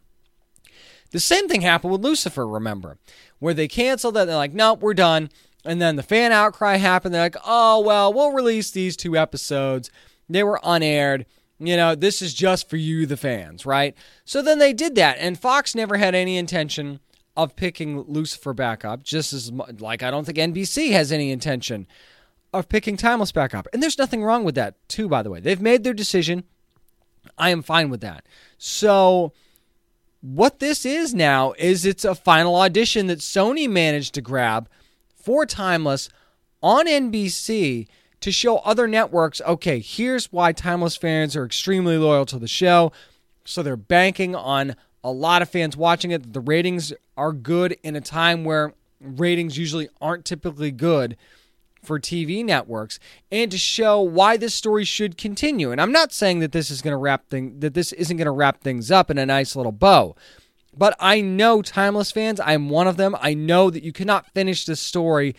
The same thing happened with Lucifer, remember, where they canceled it. They're like, nope, we're done. And then the fan outcry happened. They're like, oh, well, we'll release these two episodes. They were unaired. You know, this is just for you, the fans, right? So then they did that. And Fox never had any intention of picking Lucifer back up, just as like I don't think NBC has any intention of picking Timeless back up. And there's nothing wrong with that, too, by the way. They've made their decision. I am fine with that. So, what this is now is it's a final audition that Sony managed to grab for Timeless on NBC to show other networks okay, here's why Timeless fans are extremely loyal to the show. So, they're banking on a lot of fans watching it. The ratings are good in a time where ratings usually aren't typically good for TV networks and to show why this story should continue. And I'm not saying that this is going to wrap thing that this isn't going to wrap things up in a nice little bow. But I know timeless fans, I'm one of them. I know that you cannot finish this story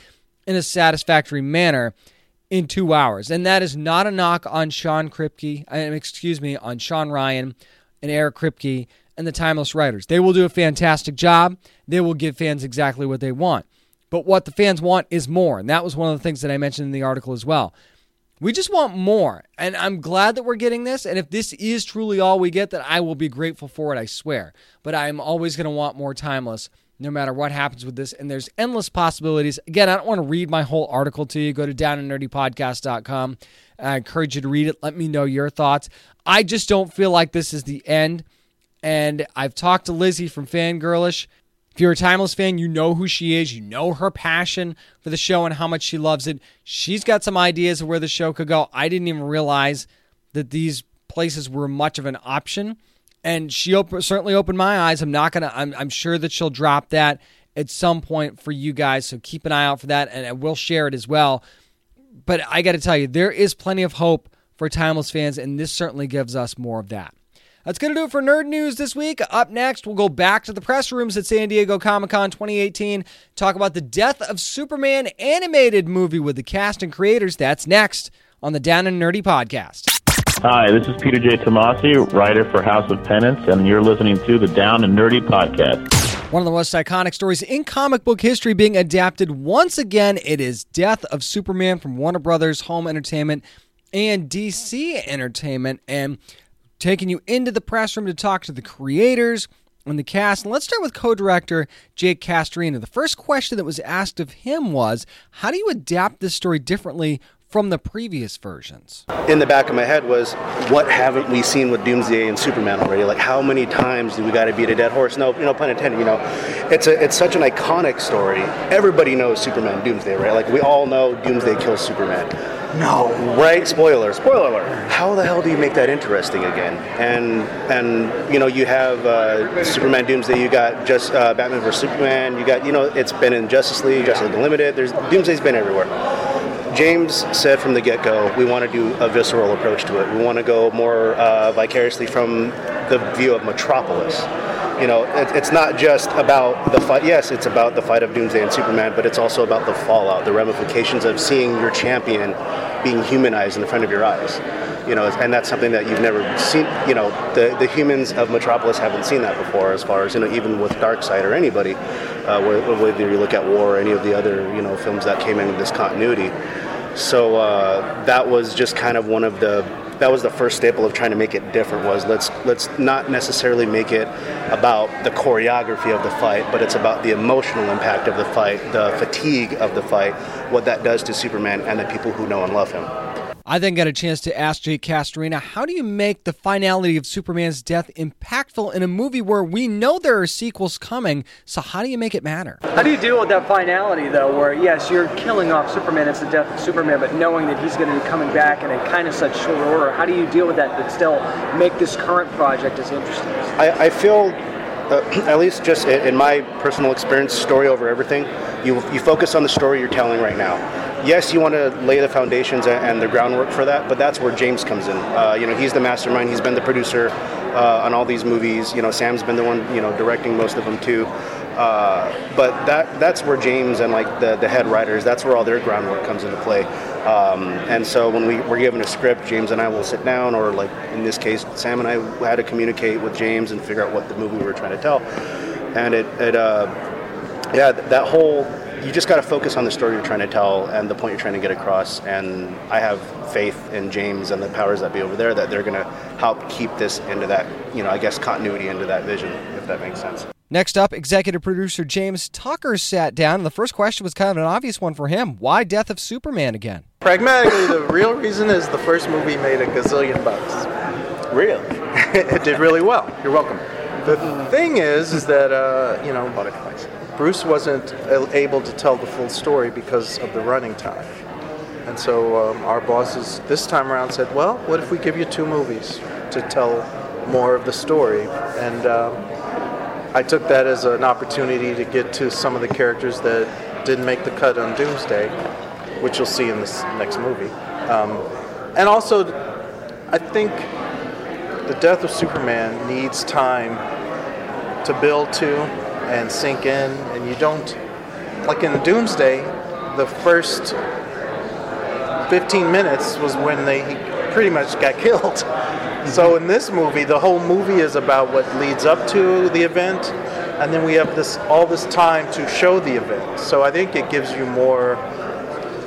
in a satisfactory manner in 2 hours. And that is not a knock on Sean Kripke, uh, excuse me, on Sean Ryan and Eric Kripke and the timeless writers. They will do a fantastic job. They will give fans exactly what they want. But what the fans want is more. And that was one of the things that I mentioned in the article as well. We just want more. And I'm glad that we're getting this. And if this is truly all we get, then I will be grateful for it, I swear. But I'm always going to want more timeless no matter what happens with this. And there's endless possibilities. Again, I don't want to read my whole article to you. Go to downandnerdypodcast.com. I encourage you to read it. Let me know your thoughts. I just don't feel like this is the end. And I've talked to Lizzie from Fangirlish. If you're a Timeless fan, you know who she is. You know her passion for the show and how much she loves it. She's got some ideas of where the show could go. I didn't even realize that these places were much of an option. And she op- certainly opened my eyes. I'm not going to, I'm sure that she'll drop that at some point for you guys. So keep an eye out for that. And we'll share it as well. But I got to tell you, there is plenty of hope for Timeless fans. And this certainly gives us more of that. That's going to do it for Nerd News this week. Up next, we'll go back to the press rooms at San Diego Comic Con 2018, talk about the Death of Superman animated movie with the cast and creators. That's next on the Down and Nerdy podcast. Hi, this is Peter J. Tomasi, writer for House of Penance, and you're listening to the Down and Nerdy podcast. One of the most iconic stories in comic book history being adapted once again. It is Death of Superman from Warner Brothers Home Entertainment and DC Entertainment. And taking you into the press room to talk to the creators and the cast. And let's start with co director Jake Castorena. The first question that was asked of him was How do you adapt this story differently from the previous versions? in the back of my head was, what haven't we seen with Doomsday and Superman already? Like, how many times do we got to beat a dead horse? No, you know, pun intended. You know, it's a it's such an iconic story. Everybody knows Superman, Doomsday, right? Like, we all know Doomsday kills Superman. No, right? Spoiler, spoiler alert. How the hell do you make that interesting again? And and you know, you have uh, Superman, Doomsday. You got just uh, Batman vs Superman. You got you know, it's been in Justice League, Justice League Unlimited. There's Doomsday's been everywhere. James said from the get go, we want to do a visceral approach to it. We want to go more uh, vicariously from the view of Metropolis. You know, it, it's not just about the fight. Yes, it's about the fight of Doomsday and Superman, but it's also about the fallout, the ramifications of seeing your champion being humanized in the front of your eyes. You know, and that's something that you've never seen. You know, the, the humans of Metropolis haven't seen that before, as far as you know, even with Darkseid or anybody, uh, whether you look at War or any of the other you know films that came into this continuity. So uh, that was just kind of one of the that was the first staple of trying to make it different was let's let's not necessarily make it about the choreography of the fight but it's about the emotional impact of the fight the fatigue of the fight what that does to superman and the people who know and love him I then got a chance to ask Jake Castorena, how do you make the finality of Superman's death impactful in a movie where we know there are sequels coming? So how do you make it matter? How do you deal with that finality, though, where yes, you're killing off Superman, it's the death of Superman, but knowing that he's going to be coming back in a kind of such short order, how do you deal with that but still make this current project as interesting? I, I feel uh, [CLEARS THROAT] at least just in my personal experience, story over everything. You, you focus on the story you're telling right now. Yes, you want to lay the foundations and the groundwork for that, but that's where James comes in. Uh, you know, he's the mastermind. He's been the producer uh, on all these movies. You know, Sam's been the one you know directing most of them too. Uh, but that that's where James and like the, the head writers, that's where all their groundwork comes into play. Um, and so when we were given a script, James and I will sit down, or like in this case, Sam and I had to communicate with James and figure out what the movie we were trying to tell. And it, it uh, yeah, that whole you just got to focus on the story you're trying to tell and the point you're trying to get across. And I have faith in James and the powers that be over there that they're going to help keep this into that, you know, I guess continuity into that vision, if that makes sense. Next up, executive producer James Tucker sat down, and the first question was kind of an obvious one for him. Why Death of Superman again? Pragmatically, the real reason is the first movie made a gazillion bucks. Really? [LAUGHS] it did really well. You're welcome. The thing is, is that, uh, you know, Bruce wasn't able to tell the full story because of the running time. And so um, our bosses this time around said, well, what if we give you two movies to tell more of the story? And um, I took that as an opportunity to get to some of the characters that didn't make the cut on Doomsday, which you'll see in this next movie. Um, and also, I think the death of Superman needs time to build to and sink in, and you don't, like in Doomsday, the first 15 minutes was when they pretty much got [LAUGHS] killed. So in this movie, the whole movie is about what leads up to the event, and then we have this all this time to show the event. So I think it gives you more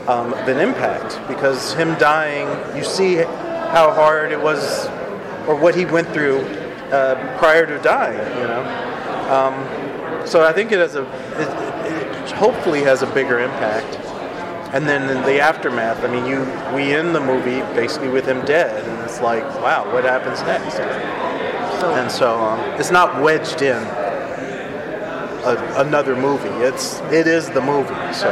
um, of an impact because him dying, you see how hard it was, or what he went through uh, prior to dying. You know, um, so I think it has a, it, it hopefully has a bigger impact. And then the aftermath, I mean, you we end the movie basically with him dead, and it's like, wow, what happens next? And so um, it's not wedged in a, another movie. It's it is the movie. So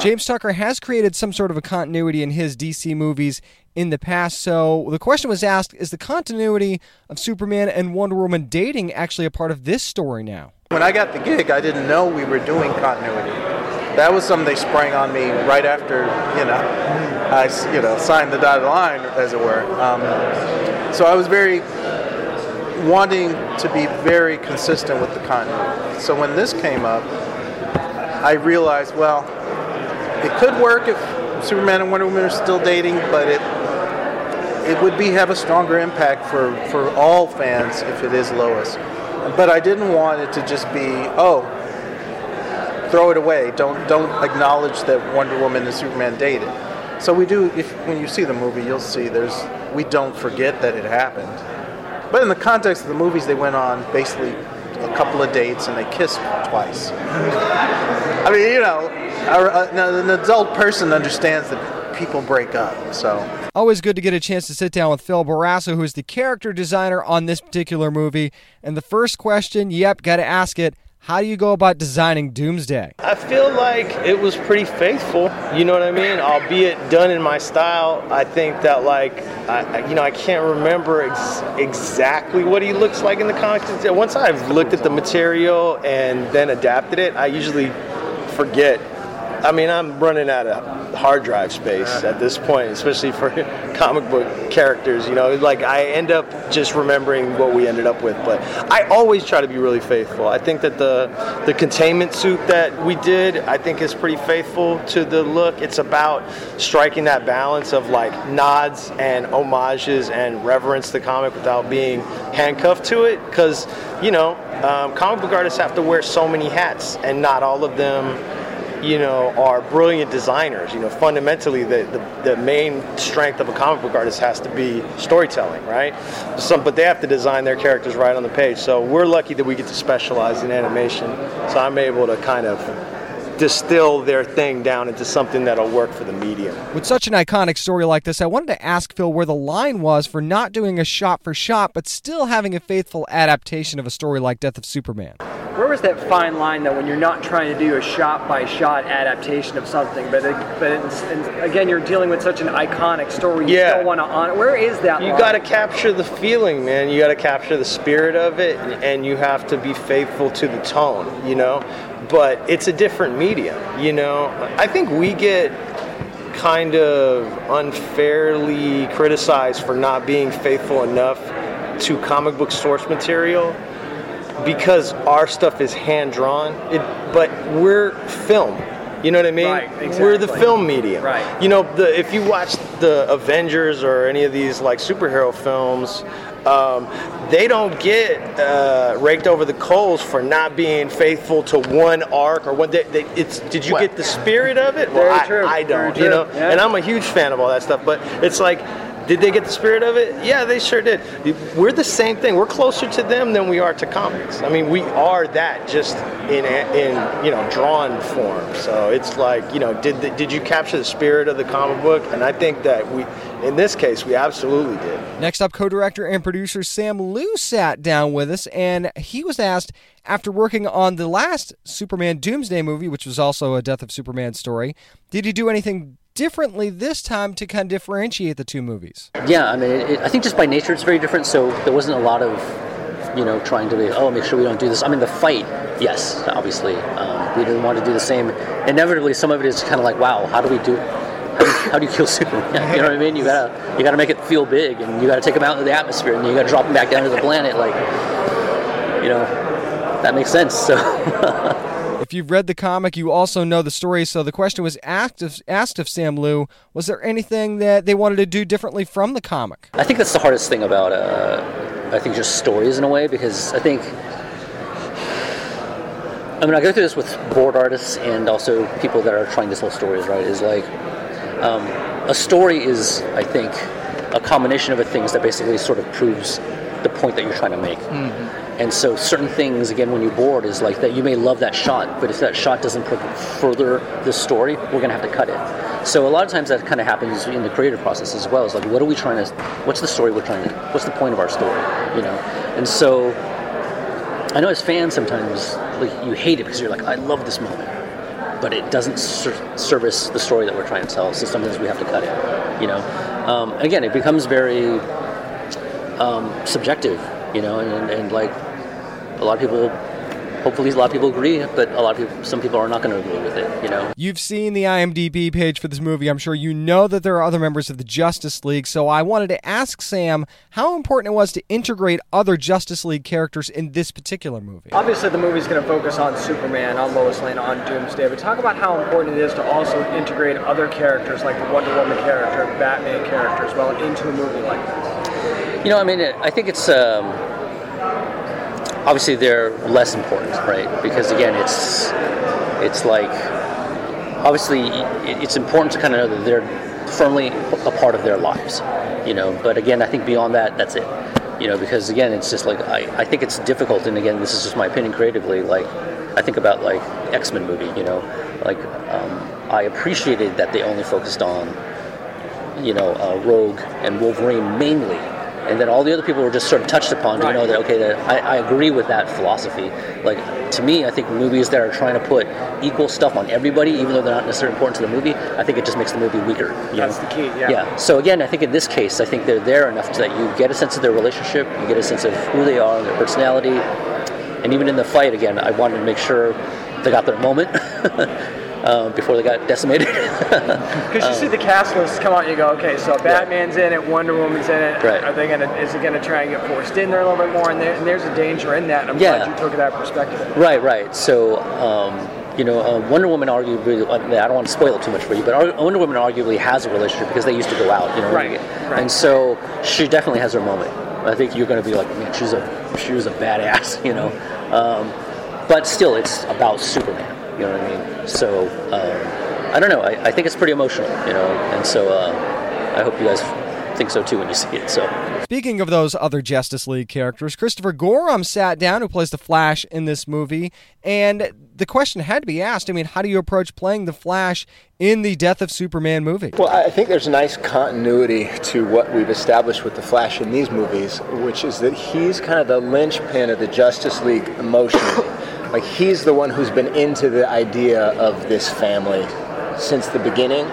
James Tucker has created some sort of a continuity in his DC movies in the past. So the question was asked is the continuity of Superman and Wonder Woman dating actually a part of this story now? When I got the gig, I didn't know we were doing continuity. That was something they sprang on me right after, you know, I you know signed the dotted line, as it were. Um, so I was very wanting to be very consistent with the continuity. So when this came up, I realized, well, it could work if Superman and Wonder Woman are still dating, but it it would be have a stronger impact for, for all fans if it is Lois. But I didn't want it to just be, oh, throw it away. Don't don't acknowledge that Wonder Woman and Superman dated. So we do. If when you see the movie, you'll see there's we don't forget that it happened. But in the context of the movies, they went on basically a couple of dates and they kissed twice. I mean, you know, an adult person understands that people break up, so. Always good to get a chance to sit down with Phil Bourassa, who is the character designer on this particular movie. And the first question, yep, got to ask it. How do you go about designing Doomsday? I feel like it was pretty faithful. You know what I mean? Albeit done in my style. I think that like, I, you know, I can't remember ex- exactly what he looks like in the comics. Once I've looked at the material and then adapted it, I usually forget I mean, I'm running out of hard drive space at this point, especially for [LAUGHS] comic book characters. You know, like I end up just remembering what we ended up with. But I always try to be really faithful. I think that the the containment suit that we did, I think, is pretty faithful to the look. It's about striking that balance of like nods and homages and reverence the comic without being handcuffed to it. Because you know, um, comic book artists have to wear so many hats, and not all of them you know, are brilliant designers. You know, fundamentally, the, the, the, main strength of a comic book artist has to be storytelling, right? Some, but they have to design their characters right on the page. So we're lucky that we get to specialize in animation. So I'm able to kind of distill their thing down into something that'll work for the medium. With such an iconic story like this, I wanted to ask Phil where the line was for not doing a shot for shot, but still having a faithful adaptation of a story like Death of Superman. Where was that fine line though when you're not trying to do a shot by shot adaptation of something, but it, but it's, again you're dealing with such an iconic story, you yeah. still want to honor. Where is that? You got to capture the feeling, man. You got to capture the spirit of it, and, and you have to be faithful to the tone. You know, but it's a different medium. You know, I think we get kind of unfairly criticized for not being faithful enough to comic book source material because our stuff is hand drawn. It, but we're film. You know what I mean? Right, exactly. We're the film medium. Right. You know, the, if you watch the Avengers or any of these like superhero films, um, they don't get uh, raked over the coals for not being faithful to one arc or one. They, they, it's did you get the spirit of it? Very I. I don't. You know. Yeah. and I'm a huge fan of all that stuff. But it's like. Did they get the spirit of it? Yeah, they sure did. We're the same thing. We're closer to them than we are to comics. I mean, we are that just in in you know drawn form. So it's like you know, did the, did you capture the spirit of the comic book? And I think that we, in this case, we absolutely did. Next up, co director and producer Sam Liu sat down with us, and he was asked after working on the last Superman Doomsday movie, which was also a Death of Superman story, did he do anything differently this time to kind of differentiate the two movies? Yeah, I mean, it, I think just by nature it's very different, so there wasn't a lot of, you know, trying to be, oh, make sure we don't do this. I mean, the fight, yes, obviously. Um, we didn't want to do the same. Inevitably, some of it is kind of like, wow, how do we do how do, you, how do you kill [LAUGHS] Superman? [LAUGHS] You know what I mean? You gotta you gotta make it feel big, and you gotta take him out into the atmosphere, and you gotta drop him back down to the planet. Like, you know, that makes sense. So. [LAUGHS] if you've read the comic, you also know the story. So the question was asked of, asked of Sam Liu, was there anything that they wanted to do differently from the comic? I think that's the hardest thing about, uh, I think, just stories in a way, because I think. I mean, I go through this with board artists and also people that are trying to tell stories, right? Is like, um, a story is, I think, a combination of things that basically sort of proves the point that you're trying to make. Mm-hmm. And so certain things, again, when you board, is like that you may love that shot, but if that shot doesn't further the story, we're going to have to cut it. So a lot of times that kind of happens in the creative process as well. It's like, what are we trying to, what's the story we're trying to, what's the point of our story, you know? And so I know as fans sometimes, like, you hate it because you're like, I love this moment. But it doesn't ser- service the story that we're trying to tell, so sometimes we have to cut it, you know? Um, again, it becomes very um, subjective, you know, and, and like a lot of people, hopefully a lot of people agree, but a lot of people, some people are not going to agree with it, you know. You've seen the IMDb page for this movie. I'm sure you know that there are other members of the Justice League. So I wanted to ask Sam how important it was to integrate other Justice League characters in this particular movie. Obviously, the movie's going to focus on Superman, on Lois Lane, on Doomsday, but talk about how important it is to also integrate other characters like the Wonder Woman character, Batman character as well into a movie like this. You know, I mean, I think it's um, obviously they're less important, right? Because again, it's it's like obviously it's important to kind of know that they're firmly a part of their lives. You know, but again, I think beyond that, that's it. You know, because again, it's just like I, I think it's difficult, and again, this is just my opinion creatively. Like, I think about like X Men movie. You know, like um, I appreciated that they only focused on you know uh, Rogue and Wolverine mainly, and then all the other people were just sort of touched upon. You know that okay, that I, I agree with that philosophy. Like to me, I think movies that are trying to put equal stuff on everybody, even though they're not necessarily important to the movie, I think it just makes the movie weaker. That's know? the key, yeah. Yeah. So again, I think in this case, I think they're there enough so that you get a sense of their relationship, you get a sense of who they are, their personality, and even in the fight, again, I wanted to make sure they got their moment [LAUGHS] um, before they got decimated. [LAUGHS] Because you see the cast list come out and you go, okay, so Batman's in it, Wonder Woman's in it. Right. Are they gonna? Is it gonna try and get forced in there a little bit more? And, there, and there's a danger in that. I'm Yeah. glad you took that perspective. Right, right. So, um, you know, uh, Wonder Woman arguably, I don't want to spoil it too much for you, but Wonder Woman arguably has a relationship because they used to go out, you know. Right, right. And so she definitely has her moment. I think you're going to be like, man, she's a she was a badass, [LAUGHS] you know. Um, but still, it's about Superman. You know what I mean? So um, I don't know. I, I think it's pretty emotional, you know. And so uh, I hope you guys think so too when you see it. So. Speaking of those other Justice League characters, Christopher Gorham sat down, who plays the Flash in this movie, and the question had to be asked. I mean, how do you approach playing the Flash in the Death of Superman movie? Well, I think there's a nice continuity to what we've established with the Flash in these movies, which is that he's kind of the linchpin of the Justice League emotionally. Like he's the one who's been into the idea of this family since the beginning,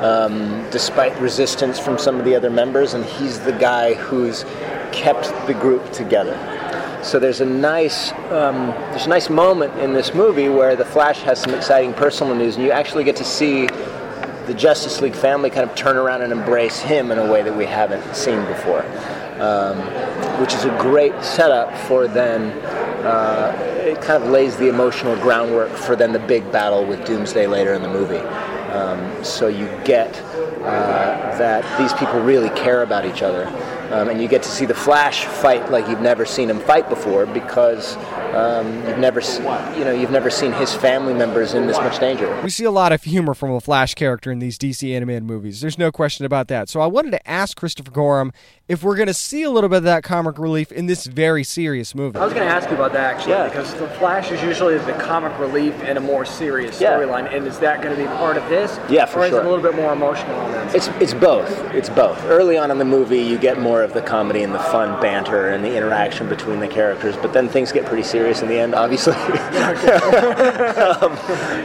um, despite resistance from some of the other members, and he's the guy who's kept the group together. So there's a nice um, there's a nice moment in this movie where the Flash has some exciting personal news, and you actually get to see the Justice League family kind of turn around and embrace him in a way that we haven't seen before, um, which is a great setup for then. Uh, it kind of lays the emotional groundwork for then the big battle with Doomsday later in the movie. Um, so you get uh, that these people really care about each other, um, and you get to see the Flash fight like you've never seen him fight before because um, you've never, se- you know, you've never seen his family members in this much danger. We see a lot of humor from a Flash character in these DC animated movies. There's no question about that. So I wanted to ask Christopher Gorham if we're going to see a little bit of that comic relief in this very serious movie. I was going to ask you about that actually, Yeah. because the Flash is usually the comic relief in a more serious Yeah. storyline, and is that going to be part of this? Yeah, for or is it a little bit more emotional on that? It's it's both. It's both. Early on in the movie, you get more of the comedy and the fun banter and the interaction between the characters, but then things get pretty serious in the end, obviously. [LAUGHS] [LAUGHS] um,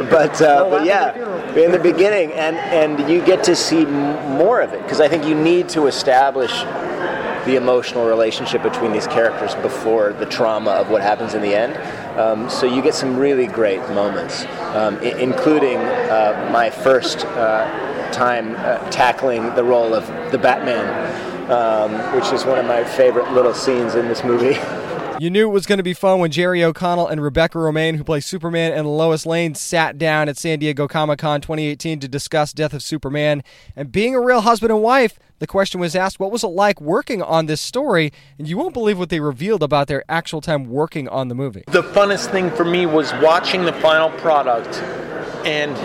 but uh, but yeah, in the beginning, and and you get to see more of it because I think you need to establish the emotional relationship between these characters before the trauma of what happens in the end. Um, so you get some really great moments, um, I- including uh, my first uh, time uh, tackling the role of the Batman, um, which is one of my favorite little scenes in this movie. You knew it was going to be fun when Jerry O'Connell and Rebecca Romijn, who play Superman and Lois Lane, sat down at San Diego Comic Con 2018 to discuss Death of Superman. And being a real husband and wife, the question was asked, what was it like working on this story? And you won't believe what they revealed about their actual time working on the movie. The funnest thing for me was watching the final product, and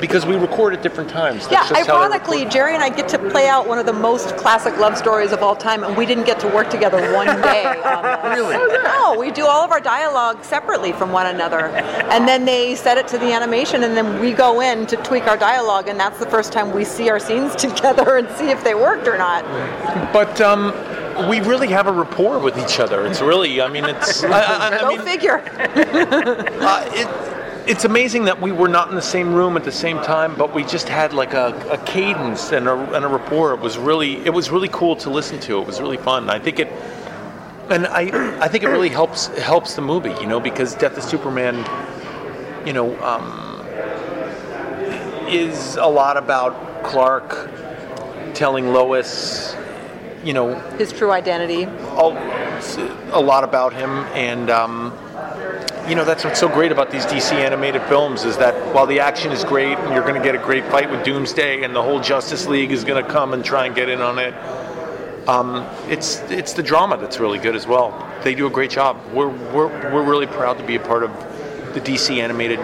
because we record at different times. Yeah, That's how ironically, Jerry and I get to play out one of the most classic love stories of all time, and we didn't get to work together one day. on. [LAUGHS] Really? No, we do all of our dialogue separately from one another, and then they set it to the animation, and then we go in to tweak our dialogue, and that's the first time we see our scenes [LAUGHS] together and see if they worked or not. But um, we really have a rapport with each other. It's really, I mean, it's. I, I, I Go mean, figure. [LAUGHS] uh, it, it's amazing that we were not in the same room at the same time, but we just had like a, a cadence and a, and a rapport. It was really, it was really cool to listen to. It was really fun. I think it, and I, I think it really helps helps the movie, you know, because Death of Superman, you know, um, is a lot about Clark telling Lois, you know, His true identity. a, a lot about him, and um, you know that's what's so great about these DC animated films is that while the action is great and you're going to get a great fight with Doomsday and the whole Justice League is going to come and try and get in on it, um, it's it's the drama that's really good as well. They do a great job. We're we're we're really proud to be a part of the DC animated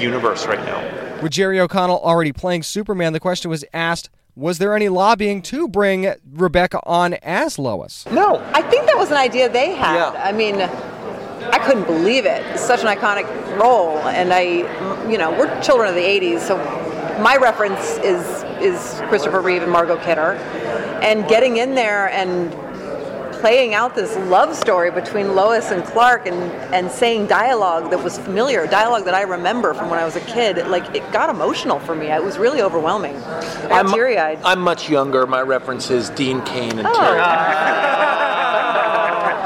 universe right now. With Jerry O'Connell already playing Superman, the question was asked, Was there any lobbying to bring Rebecca on as Lois? No. I think that was an idea they had. I mean, I couldn't believe it. It's such an iconic role, and I, you know, we're children of the '80s, so my reference is is Christopher Reeve and Margot Kidder, and getting in there and playing out this love story between Lois and Clark and, and saying dialogue that was familiar, dialogue that I remember from when I was a kid, like it got emotional for me. It was really overwhelming. I got I'm, teary eyed. I'm much younger. My reference is Dean Cain and Oh. Teri. [LAUGHS]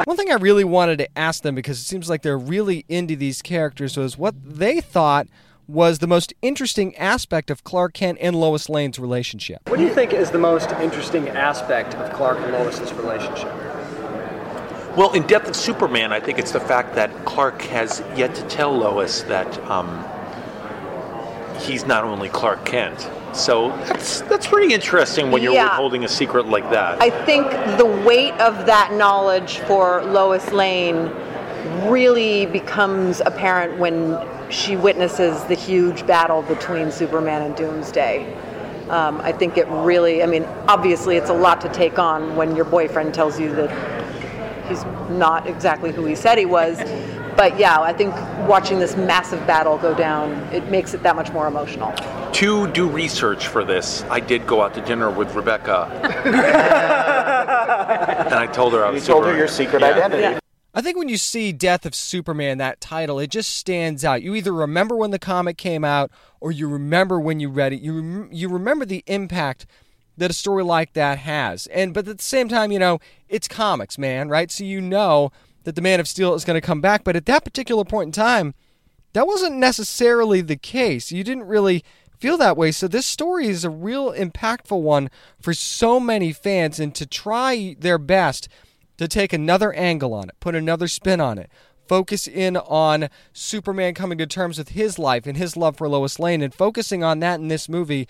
One thing I really wanted to ask them because it seems like they're really into these characters was what they thought was the most interesting aspect of Clark Kent and Lois Lane's relationship. What do you think is the most interesting aspect of Clark and Lois's relationship? Well, in Death of Superman, I think it's the fact that Clark has yet to tell Lois that um, he's not only Clark Kent. So that's that's pretty interesting when you're Yeah. holding a secret like that. I think the weight of that knowledge for Lois Lane really becomes apparent when she witnesses the huge battle between Superman and Doomsday. Um, I think it really, I mean, obviously it's a lot to take on when your boyfriend tells you that he's not exactly who he said he was. But yeah, I think watching this massive battle go down, it makes it that much more emotional. to do research for this, I did go out to dinner with Rebecca, and I told her I was. You told her your secret Yeah. identity. I think when you see Death of Superman, that title, it just stands out. You either remember when the comic came out or you remember when you read it. You, rem- you remember the impact that a story like that has. And but at the same time, you know, it's comics, man, right? So you know that the Man of Steel is going to come back, but at that particular point in time, that wasn't necessarily the case. You didn't really feel that way. So this story is a real impactful one for so many fans and to try their best to take another angle on it, put another spin on it, focus in on Superman coming to terms with his life and his love for Lois Lane and focusing on that in this movie,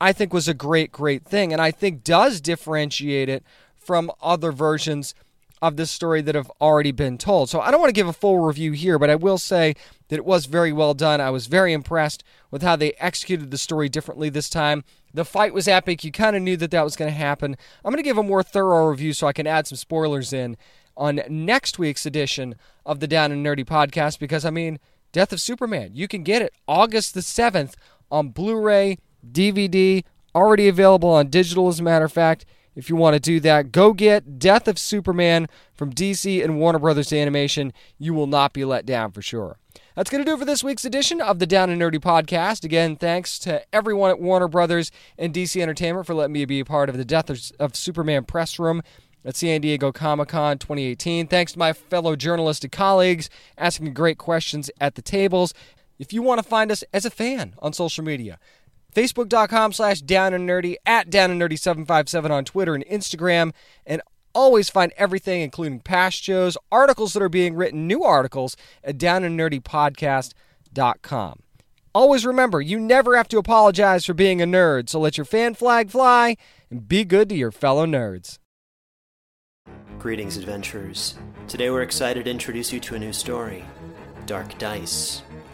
I think was a great, great thing. And I think does differentiate it from other versions of this story that have already been told. So I don't want to give a full review here, but I will say that it was very well done. I was very impressed with how they executed the story differently this time. The fight was epic. You kind of knew that that was going to happen. I'm going to give a more thorough review so I can add some spoilers in on next week's edition of the Down and Nerdy podcast because I mean, Death of Superman, you can get it August the 7th on Blu-ray, DVD, already available on digital as a matter of fact. If you want to do that, go get Death of Superman from DC and Warner Brothers Animation. You will not be let down for sure. That's going to do it for this week's edition of the Down and Nerdy podcast. Again, thanks to everyone at Warner Brothers and DC Entertainment for letting me be a part of the Death of, Superman press room at San Diego Comic Con 2018. Thanks to my fellow journalistic colleagues asking great questions at the tables. If you want to find us as a fan on social media, Facebook.com slash down and nerdy, at down and nerdy 757 on Twitter and Instagram, and always find everything, including past shows, articles that are being written, new articles at down and nerdy podcast.com. Always remember, you never have to apologize for being a nerd, so let your fan flag fly and be good to your fellow nerds. Greetings, adventurers. Today we're excited to introduce you to a new story Dark Dice,